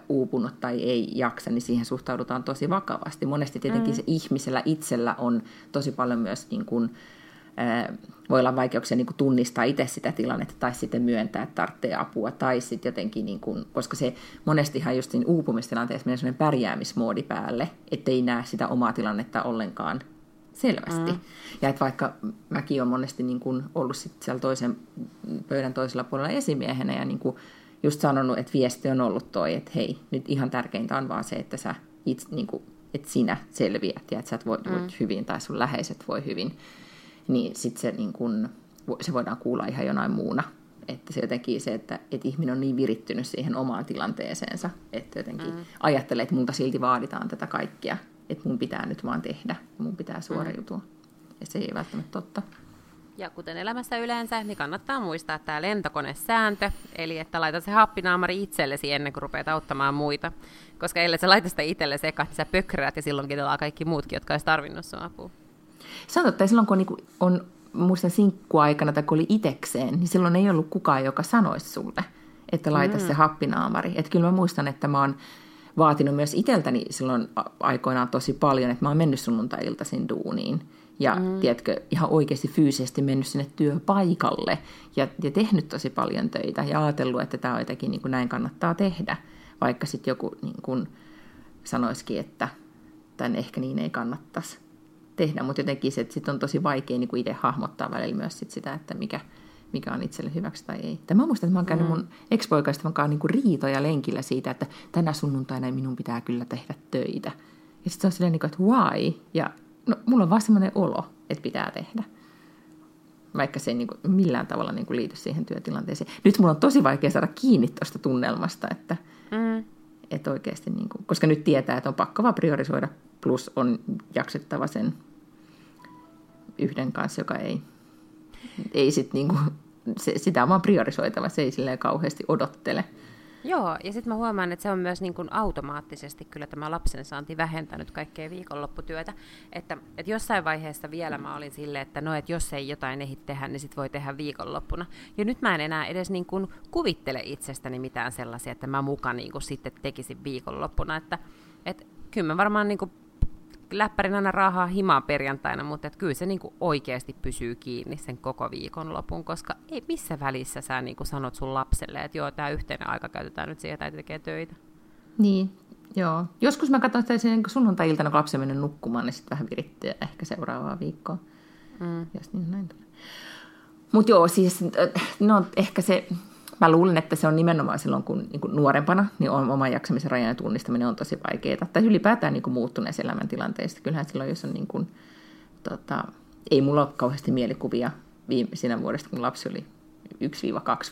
uupunut tai ei jaksa, niin siihen suhtaudutaan tosi vakavasti. Monesti tietenkin mm. se ihmisellä itsellä on tosi paljon myös niin kuin, voi olla vaikeuksia niin kuin tunnistaa itse sitä tilannetta tai sitten myöntää, että tarvitsee apua tai sitten jotenkin, niin kuin, koska se monestihan just siinä uupumistilanteessa menee sellainen pärjäämismoodi päälle, ettei näe sitä omaa tilannetta ollenkaan selvästi. Mm. Ja että vaikka mäkin olen monesti niin kuin ollut sit siellä toisen pöydän toisella puolella esimiehenä ja niin kuin just sanonut, että viesti on ollut toi, että hei, nyt ihan tärkeintä on vaan se, että sä itse, niin kuin, että sinä selviät ja että sä voit, mm. voit hyvin tai sun läheiset voi hyvin, niin sitten se, niin kuin, se voidaan kuulla ihan jonain muuna. Että se jotenkin se, että, että ihminen on niin virittynyt siihen omaan tilanteeseensa, että jotenkin mm. ajattelee, että multa silti vaaditaan tätä kaikkea, että mun pitää nyt vaan tehdä, mun pitää suoriutua. Mm. Ja se ei välttämättä totta. Ja kuten elämässä yleensä, niin kannattaa muistaa tämä lentokonesääntö, eli että laita se happinaamari itsellesi ennen kuin rupeat auttamaan muita. Koska ellei sä laita sitä itsellesi eka, niin sä pökräät ja silloin kelaa kaikki muutkin, jotka olisi tarvinnut sun apua. Se on totta, silloin kun on, niin on muistan sinkkuaikana tai kun oli itekseen, niin silloin ei ollut kukaan, joka sanoisi sulle, että laita mm. se happinaamari. Että kyllä mä muistan, että mä oon vaatinut myös iteltäni silloin aikoinaan tosi paljon, että mä oon mennyt sunnuntai-iltaisin duuniin ja mm. tiedätkö, ihan oikeasti fyysisesti mennyt sinne työpaikalle ja, ja tehnyt tosi paljon töitä ja ajatellut, että tämä on jotenkin niin kuin näin kannattaa tehdä, vaikka sitten joku niin kuin sanoisikin, että tämän ehkä niin ei kannattaisi tehdä, mutta jotenkin se, että sit on tosi vaikea niin kuin itse hahmottaa välillä myös sit sitä, että mikä, mikä on itselle hyväksi tai ei. Tämä muistan, että mä oon käynyt mm. mun ex-poikaistavan kanssa niin kuin riitoja lenkillä siitä, että tänä sunnuntaina minun pitää kyllä tehdä töitä. Ja sitten se on silleen, niin kuin, että why? Ja no, mulla on vaan semmoinen olo, että pitää tehdä. Vaikka se ei niin kuin, millään tavalla niin kuin liity siihen työtilanteeseen. Nyt mulla on tosi vaikea saada kiinni tuosta tunnelmasta, että, mm. että oikeasti, niin kuin, koska nyt tietää, että on pakko vaan priorisoida, plus on jaksettava sen yhden kanssa, joka ei, ei sit niin kuin, se, sitä on vaan priorisoitava, se ei silleen kauheasti odottele. Joo, ja sitten mä huomaan, että se on myös niin kuin automaattisesti kyllä tämä lapsen saanti vähentänyt kaikkea viikonlopputyötä. Että, että jossain vaiheessa vielä mä olin silleen, että no, että jos ei jotain ehdi tehdä, niin sit voi tehdä viikonloppuna. Ja nyt mä en enää edes niin kuin kuvittele itsestäni mitään sellaisia, että mä mukaan niin kuin sitten tekisin viikonloppuna. Että, että kyllä mä varmaan niin kuin läppärin aina rahaa himaa perjantaina, mutta et kyllä se niinku oikeasti pysyy kiinni sen koko viikonlopun, koska ei missä välissä sä niinku sanot sun lapselle, että joo, tämä yhteinen aika käytetään nyt siihen, tai tekee töitä. Niin, Joo. Joskus mä katson sitä sen sunnuntai-iltana, kun lapsi mennyt nukkumaan, niin sitten vähän virittää ehkä seuraavaa viikkoa. Mm. Jos niin näin tulee. Mutta joo, siis no ehkä se, mä luulen, että se on nimenomaan silloin, kun niin kuin nuorempana, niin on, oman jaksamisen rajan tunnistaminen on tosi vaikeaa. Tai ylipäätään niin kuin muuttuneessa elämäntilanteessa. Kyllähän silloin, jos on niin kuin, tota, ei mulla ole kauheasti mielikuvia viimeisinä vuodesta, kun lapsi oli 1-2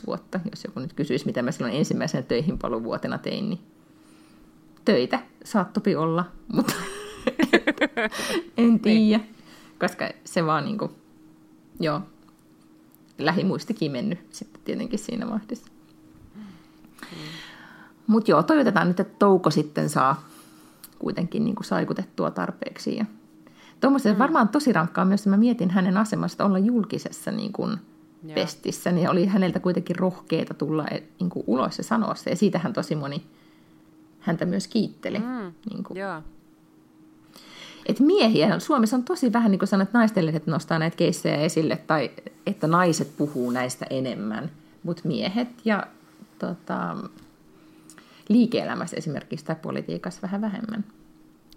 vuotta. Jos joku nyt kysyisi, mitä mä silloin ensimmäisenä töihin paluvuotena tein, niin töitä saattopi olla, mutta en tiedä. Koska se vaan niin kuin, joo, lähimuistikin mennyt sitten tietenkin siinä vaiheessa. Mm. Mutta joo, toivotetaan nyt, että Touko sitten saa kuitenkin niin kuin saikutettua tarpeeksi. Ja Tuommoista mm. varmaan tosi rankkaa myös, mä mietin hänen asemasta olla julkisessa niin kuin pestissä, niin oli häneltä kuitenkin rohkeita tulla eh, niin kuin ulos ja sanoa se. Ja siitähän tosi moni häntä myös kiitteli. Mm. Niin kuin. Joo. Et miehiä, Suomessa on tosi vähän, niin kuin sanoit, naisten että nostaa näitä keissejä esille, tai että naiset puhuu näistä enemmän, mutta miehet ja tota, liike-elämässä esimerkiksi tai politiikassa vähän vähemmän.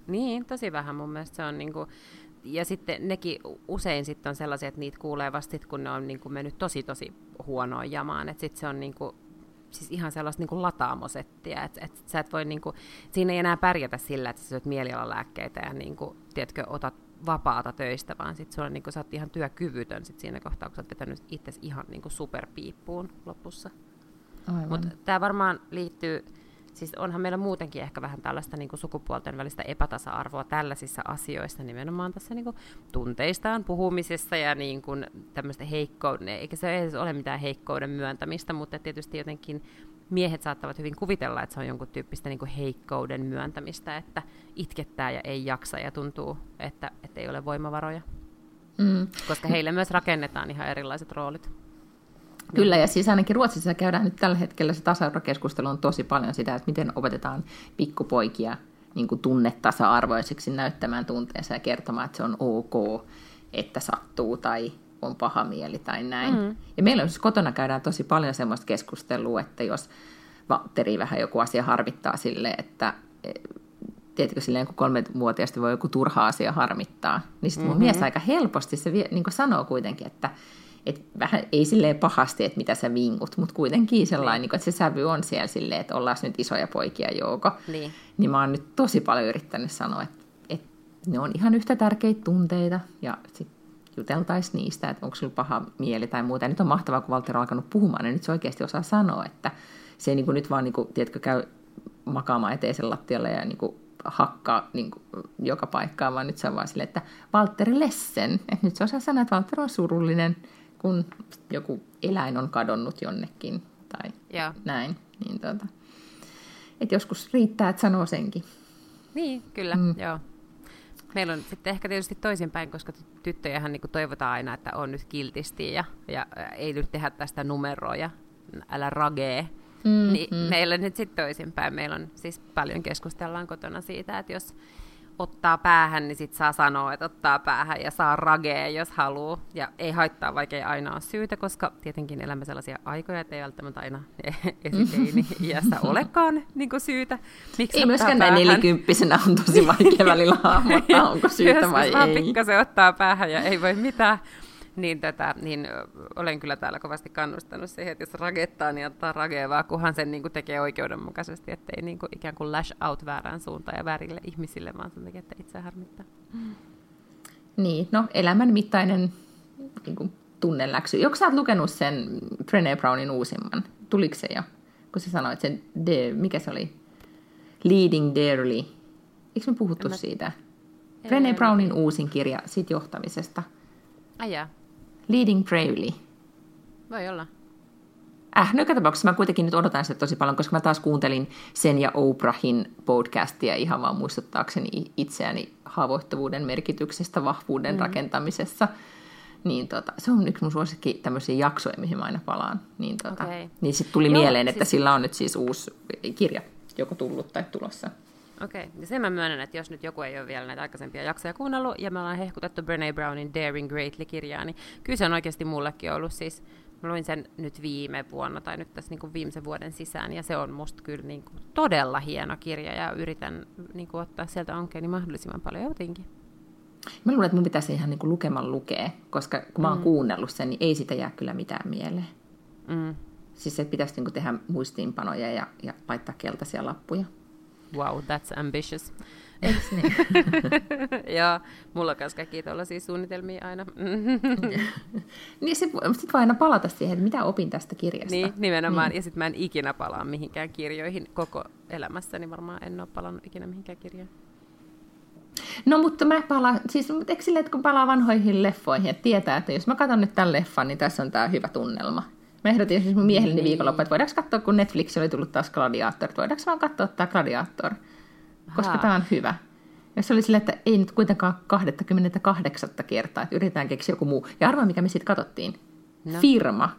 Niin, tosi vähän mun mielestä se on niin kuin, ja sitten nekin usein sitten on sellaisia, että niitä kuulee vasta kun ne on niin kuin mennyt tosi tosi huonoon jamaan, että sitten se on niin kuin, siis ihan sellaista niin kuin lataamosettiä, että et sä et voi niin kuin, siinä ei enää pärjätä sillä, että sä syöt mielialalääkkeitä ja niin kuin, tiedätkö, otat vapaata töistä, vaan sit sulla niin kuin, sä oot ihan työkyvytön sit siinä kohtaa, kun sä oot vetänyt itse ihan niin kuin superpiippuun lopussa. Mutta tämä varmaan liittyy siis onhan meillä muutenkin ehkä vähän tällaista niin kuin sukupuolten välistä epätasa-arvoa tällaisissa asioissa, nimenomaan tässä niin kuin tunteistaan puhumisessa ja niin kuin tämmöistä heikkouden, eikä se edes ole mitään heikkouden myöntämistä, mutta tietysti jotenkin miehet saattavat hyvin kuvitella, että se on jonkun tyyppistä niin kuin heikkouden myöntämistä, että itkettää ja ei jaksa ja tuntuu, että, että ei ole voimavaroja. Mm. Koska heille myös rakennetaan ihan erilaiset roolit. Kyllä, ja siis ainakin Ruotsissa käydään nyt tällä hetkellä se tasa-arvokeskustelu on tosi paljon sitä, että miten opetetaan pikkupoikia niin kuin tunnetasa-arvoiseksi näyttämään tunteensa ja kertomaan, että se on ok, että sattuu tai on paha mieli tai näin. Mm. Ja meillä on siis kotona käydään tosi paljon semmoista keskustelua, että jos Valtteri vähän joku asia harmittaa sille, että e, tiedätkö, silleen kun kolmevuotiaasta voi joku turha asia harmittaa, niin sitten mun mm-hmm. mies aika helposti se vie, niin sanoo kuitenkin, että et vähän, ei silleen pahasti, että mitä sä vingut, mutta kuitenkin sellainen, niin. Että se sävy on siellä silleen, että ollaan nyt isoja poikia jouko. Niin. niin mä oon nyt tosi paljon yrittänyt sanoa, että, että ne on ihan yhtä tärkeitä tunteita ja sitten juteltaisiin niistä, että onko sulla paha mieli tai muuta. Ja nyt on mahtavaa, kun Walter on alkanut puhumaan, niin nyt se oikeasti osaa sanoa, että se ei niin kuin nyt vaan, niin kuin, tiedätkö, käy makaamaan eteisen lattialle ja niin kuin, hakkaa niin kuin, joka paikkaan, vaan nyt se on vaan silleen, että Valtteri Lessen. Että nyt se osaa sanoa, että Valtteri on surullinen kun joku eläin on kadonnut jonnekin tai ja. näin. Niin tuota, et joskus riittää, että sanoo senkin. Niin, kyllä, mm. joo. Meillä on sitten ehkä tietysti toisinpäin, koska tyttöjähän niin toivotaan aina, että on nyt kiltisti ja, ja ei nyt tehdä tästä numeroa ja älä ragee. Mm, niin mm. meillä nyt sitten toisinpäin. Meillä on siis paljon keskustellaan kotona siitä, että jos ottaa päähän, niin sit saa sanoa, että ottaa päähän ja saa ragea, jos haluaa. Ja ei haittaa, vaikka ei aina ole syytä, koska tietenkin elämme sellaisia aikoja, että ei välttämättä aina esiteini iässä olekaan niin syytä. Miksi ei myöskään näin nelikymppisenä on tosi vaikea välillä hahmottaa, onko syytä vai ei. pikkasen ottaa päähän ja ei voi mitään niin, tätä, niin olen kyllä täällä kovasti kannustanut siihen, että jos ragettaa, niin ottaa ragevaa, kunhan sen niin kuin tekee oikeudenmukaisesti, ettei niin kuin ikään kuin lash out väärään suuntaan ja väärille ihmisille, vaan sen takia, että itse harmittaa. Niin, no elämän mittainen niin kuin, tunneläksy. Joko sä oot lukenut sen Brené Brownin uusimman? Tuliko se jo? Kun sä sanoit sen, de, mikä se oli? Leading Darely. Eikö me puhuttu mä... siitä? Brené Brownin uusin kirja siitä johtamisesta. Ajaa. Leading Bravely. Voi olla. Äh, no joka tapauksessa mä kuitenkin nyt odotan sitä tosi paljon, koska mä taas kuuntelin sen ja Oprahin podcastia ihan vaan muistuttaakseni itseäni haavoittuvuuden merkityksestä vahvuuden mm. rakentamisessa. Niin tota, se on yksi mun suosikki tämmöisiä jaksoja, mihin mä aina palaan. Niin, tota, okay. niin sitten tuli Joo, mieleen, että siis... sillä on nyt siis uusi kirja joko tullut tai tulossa. Okei, okay. ja sen mä myönnän, että jos nyt joku ei ole vielä näitä aikaisempia jaksoja kuunnellut, ja me ollaan hehkutettu Brené Brownin Daring Greatly-kirjaa, niin kyllä se on oikeasti mullekin ollut siis Mä luin sen nyt viime vuonna tai nyt tässä niin kuin viimeisen vuoden sisään, ja se on musta kyllä niin kuin todella hieno kirja, ja yritän niin kuin ottaa sieltä onkeeni mahdollisimman paljon jotenkin. Mä luulen, että mun pitäisi ihan niin kuin lukeman lukea, koska kun mä oon mm. kuunnellut sen, niin ei sitä jää kyllä mitään mieleen. Mm. Siis se pitäisi niin kuin tehdä muistiinpanoja ja, ja laittaa keltaisia lappuja. Wow, that's ambitious. Niin? ja mulla on myös kaikki tuollaisia suunnitelmia aina. niin sit, sit voi aina palata siihen, että mitä opin tästä kirjasta. Niin, nimenomaan. Niin. Ja sitten mä en ikinä palaa mihinkään kirjoihin koko elämässäni. Varmaan en ole palannut ikinä mihinkään kirjoihin. No mutta mä palaan, siis eikö sille, että kun palaa vanhoihin leffoihin, että tietää, että jos mä katson nyt tämän leffan, niin tässä on tämä hyvä tunnelma. Mä ehdotin siis mun miehelleni niin. viikonloppu, että voidaanko katsoa, kun Netflix oli tullut taas Gladiator, että voidaanko vaan katsoa tämä Gladiator, koska tämä on hyvä. Ja se oli silleen, että ei nyt kuitenkaan 28 kertaa, että yritetään keksiä joku muu. Ja arvaa, mikä me sitten katsottiin. No. Firma.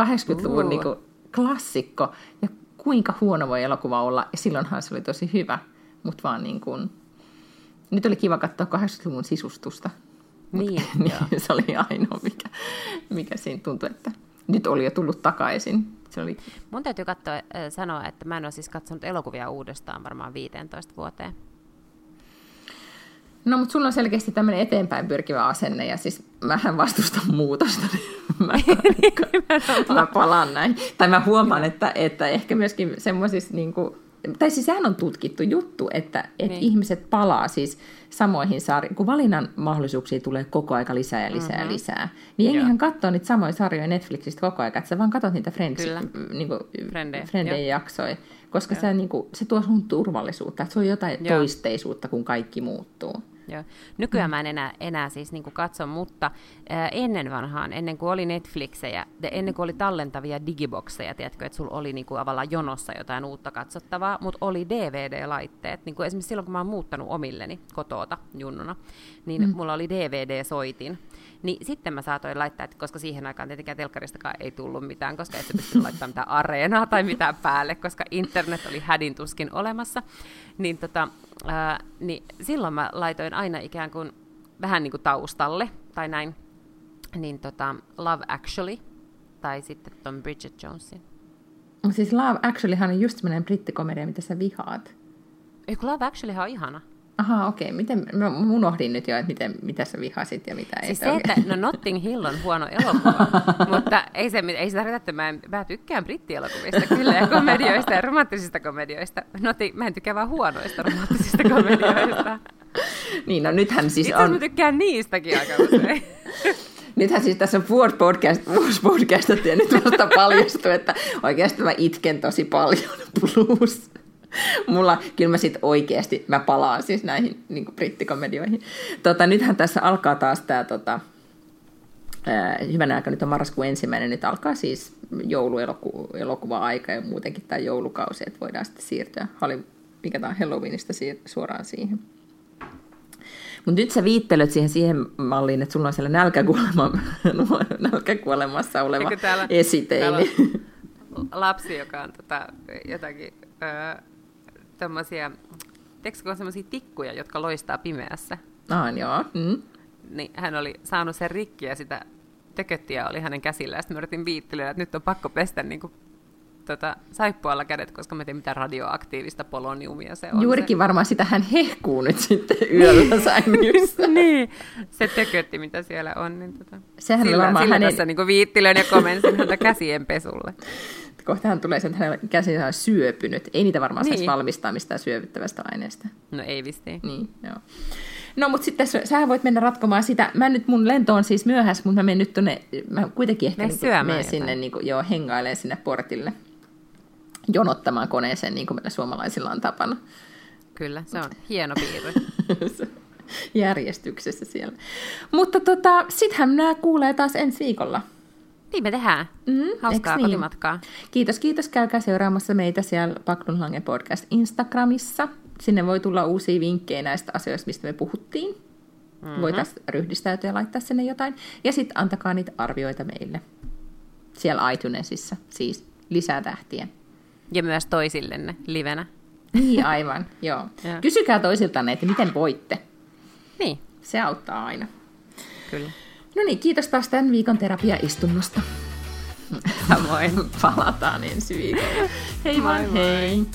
80-luvun uh. niin kuin, klassikko. Ja kuinka huono voi elokuva olla. Ja silloinhan se oli tosi hyvä. Mutta vaan niin kuin, nyt oli kiva katsoa 80-luvun sisustusta. Niin, niin se oli ainoa, mikä, mikä siinä tuntui, että nyt oli jo tullut takaisin. Se oli... Mun täytyy katsoa, äh, sanoa, että mä en ole siis katsonut elokuvia uudestaan varmaan 15 vuoteen. No, mutta sulla on selkeästi tämmöinen eteenpäin pyrkivä asenne, ja siis mähän vastustan muutosta, niin mä, mä palaan näin. Tai mä huomaan, että, että ehkä myöskin semmoisissa niin kuin, tai siis sehän on tutkittu juttu, että, että niin. ihmiset palaa siis samoihin sarjoihin, kun valinnan mahdollisuuksia tulee koko aika lisää ja lisää mm-hmm. ja lisää. Niin jengihän katsoo niitä samoja sarjoja Netflixistä koko ajan, että sä vaan katsot niitä Friends, niin kuin, Frendejä jaksoja, koska se, niin kuin, se tuo sun turvallisuutta, että se on jotain Joo. toisteisuutta, kun kaikki muuttuu. Joo. Nykyään mm. mä en enää, enää siis niin katso, mutta ää, ennen vanhaan, ennen kuin oli Netflixejä, ennen kuin oli tallentavia digibokseja, tiedätkö, että sulla oli niin kuin tavallaan jonossa jotain uutta katsottavaa, mutta oli DVD-laitteet, niin kuin esimerkiksi silloin, kun mä oon muuttanut omilleni kotoota junnuna, niin mm. mulla oli DVD-soitin, niin sitten mä saatoin laittaa, että koska siihen aikaan tietenkään telkkaristakaan ei tullut mitään, koska et sä pysty laittamaan mitään areenaa tai mitään päälle, koska internet oli hädintuskin olemassa, niin, tota, ää, niin silloin mä laitoin aina ikään kuin vähän niin kuin taustalle tai näin, niin tota, Love Actually tai sitten ton Bridget Jonesin. Siis Love Actuallyhan on just semmoinen brittikomedia, mitä sä vihaat. Ei kun Love Actually on ihana. Aha, okei. Miten, mä unohdin nyt jo, että miten, mitä sä vihasit ja mitä siis ei. Se, että no Notting Hill on huono elokuva, mutta ei, se, ei se tarkoita, että mä, en, mä tykkään brittielokuvista kyllä ja komedioista ja romanttisista komedioista. Noti, mä en tykkää vaan huonoista romanttisista komedioista. niin, no nythän siis Itse on... mä tykkään niistäkin aika usein. Nythän siis tässä on Ford podcast, podcast ja nyt vasta paljastui, että oikeasti mä itken tosi paljon plus Mulla, kyllä mä sitten oikeasti, mä palaan siis näihin niin brittikomedioihin. Tota, nythän tässä alkaa taas tämä, tota, hyvänä aika, nyt on marraskuun ensimmäinen, nyt alkaa siis jouluelokuva-aika ja muutenkin tämä joulukausi, että voidaan sitten siirtyä, mikä tämä Halloweenista siir- suoraan siihen. Mutta nyt sä viittelet siihen, siihen malliin, että sulla on siellä nälkäkuolema, nälkäkuolemassa oleva täällä, esiteini. Täällä lapsi, joka on tota, jotakin öö, tämmöisiä, tiedätkö, semmoisia tikkuja, jotka loistaa pimeässä? Ah, joo. Mm. Niin hän oli saanut sen rikki ja sitä tököttiä oli hänen käsillään. Sitten mä yritin viittelyä, että nyt on pakko pestä niin kuin, tota, saippualla kädet, koska mä tiedän, mitä radioaktiivista poloniumia se on. Juurikin se. varmaan sitä hän hehkuu nyt sitten yöllä sängyssä. niin, se tökötti, mitä siellä on. Niin tota, Sehän sillä, varmaan sillä hänen... tässä niin viittilön ja komensin häntä käsien pesulle kohtahan tulee se, että hänen käsinsä on syöpynyt. Ei niitä varmaan niin. saisi valmistaa mistään syövyttävästä aineesta. No ei visti. Niin, joo. No, mutta sitten sä voit mennä ratkomaan sitä. Mä nyt mun lento on siis myöhässä, mutta mä menen nyt tonne, mä kuitenkin ehkä niin menen sinne, niin kuin, joo, hengailen sinne portille jonottamaan koneeseen, niin kuin meillä suomalaisilla on tapana. Kyllä, se on hieno piirre. järjestyksessä siellä. Mutta tota, sittenhän nämä kuulee taas ensi viikolla. Niin me tehdään. Mm, Hauskaa niin? kotimatkaa. Kiitos, kiitos. Käykää seuraamassa meitä siellä Paklunlange podcast Instagramissa. Sinne voi tulla uusia vinkkejä näistä asioista, mistä me puhuttiin. Mm-hmm. Voitaisiin ryhdistäytyä ja laittaa sinne jotain. Ja sitten antakaa niitä arvioita meille. Siellä iTunesissa, siis lisää tähtiä. Ja myös toisillenne livenä. Niin, aivan, joo. Kysykää toisiltanne, että miten voitte. Niin. Se auttaa aina. Kyllä. No niin, kiitos taas tämän viikon terapiaistunnosta. Samoin palataan ensi viikolla. Hei vaan, hei! moi.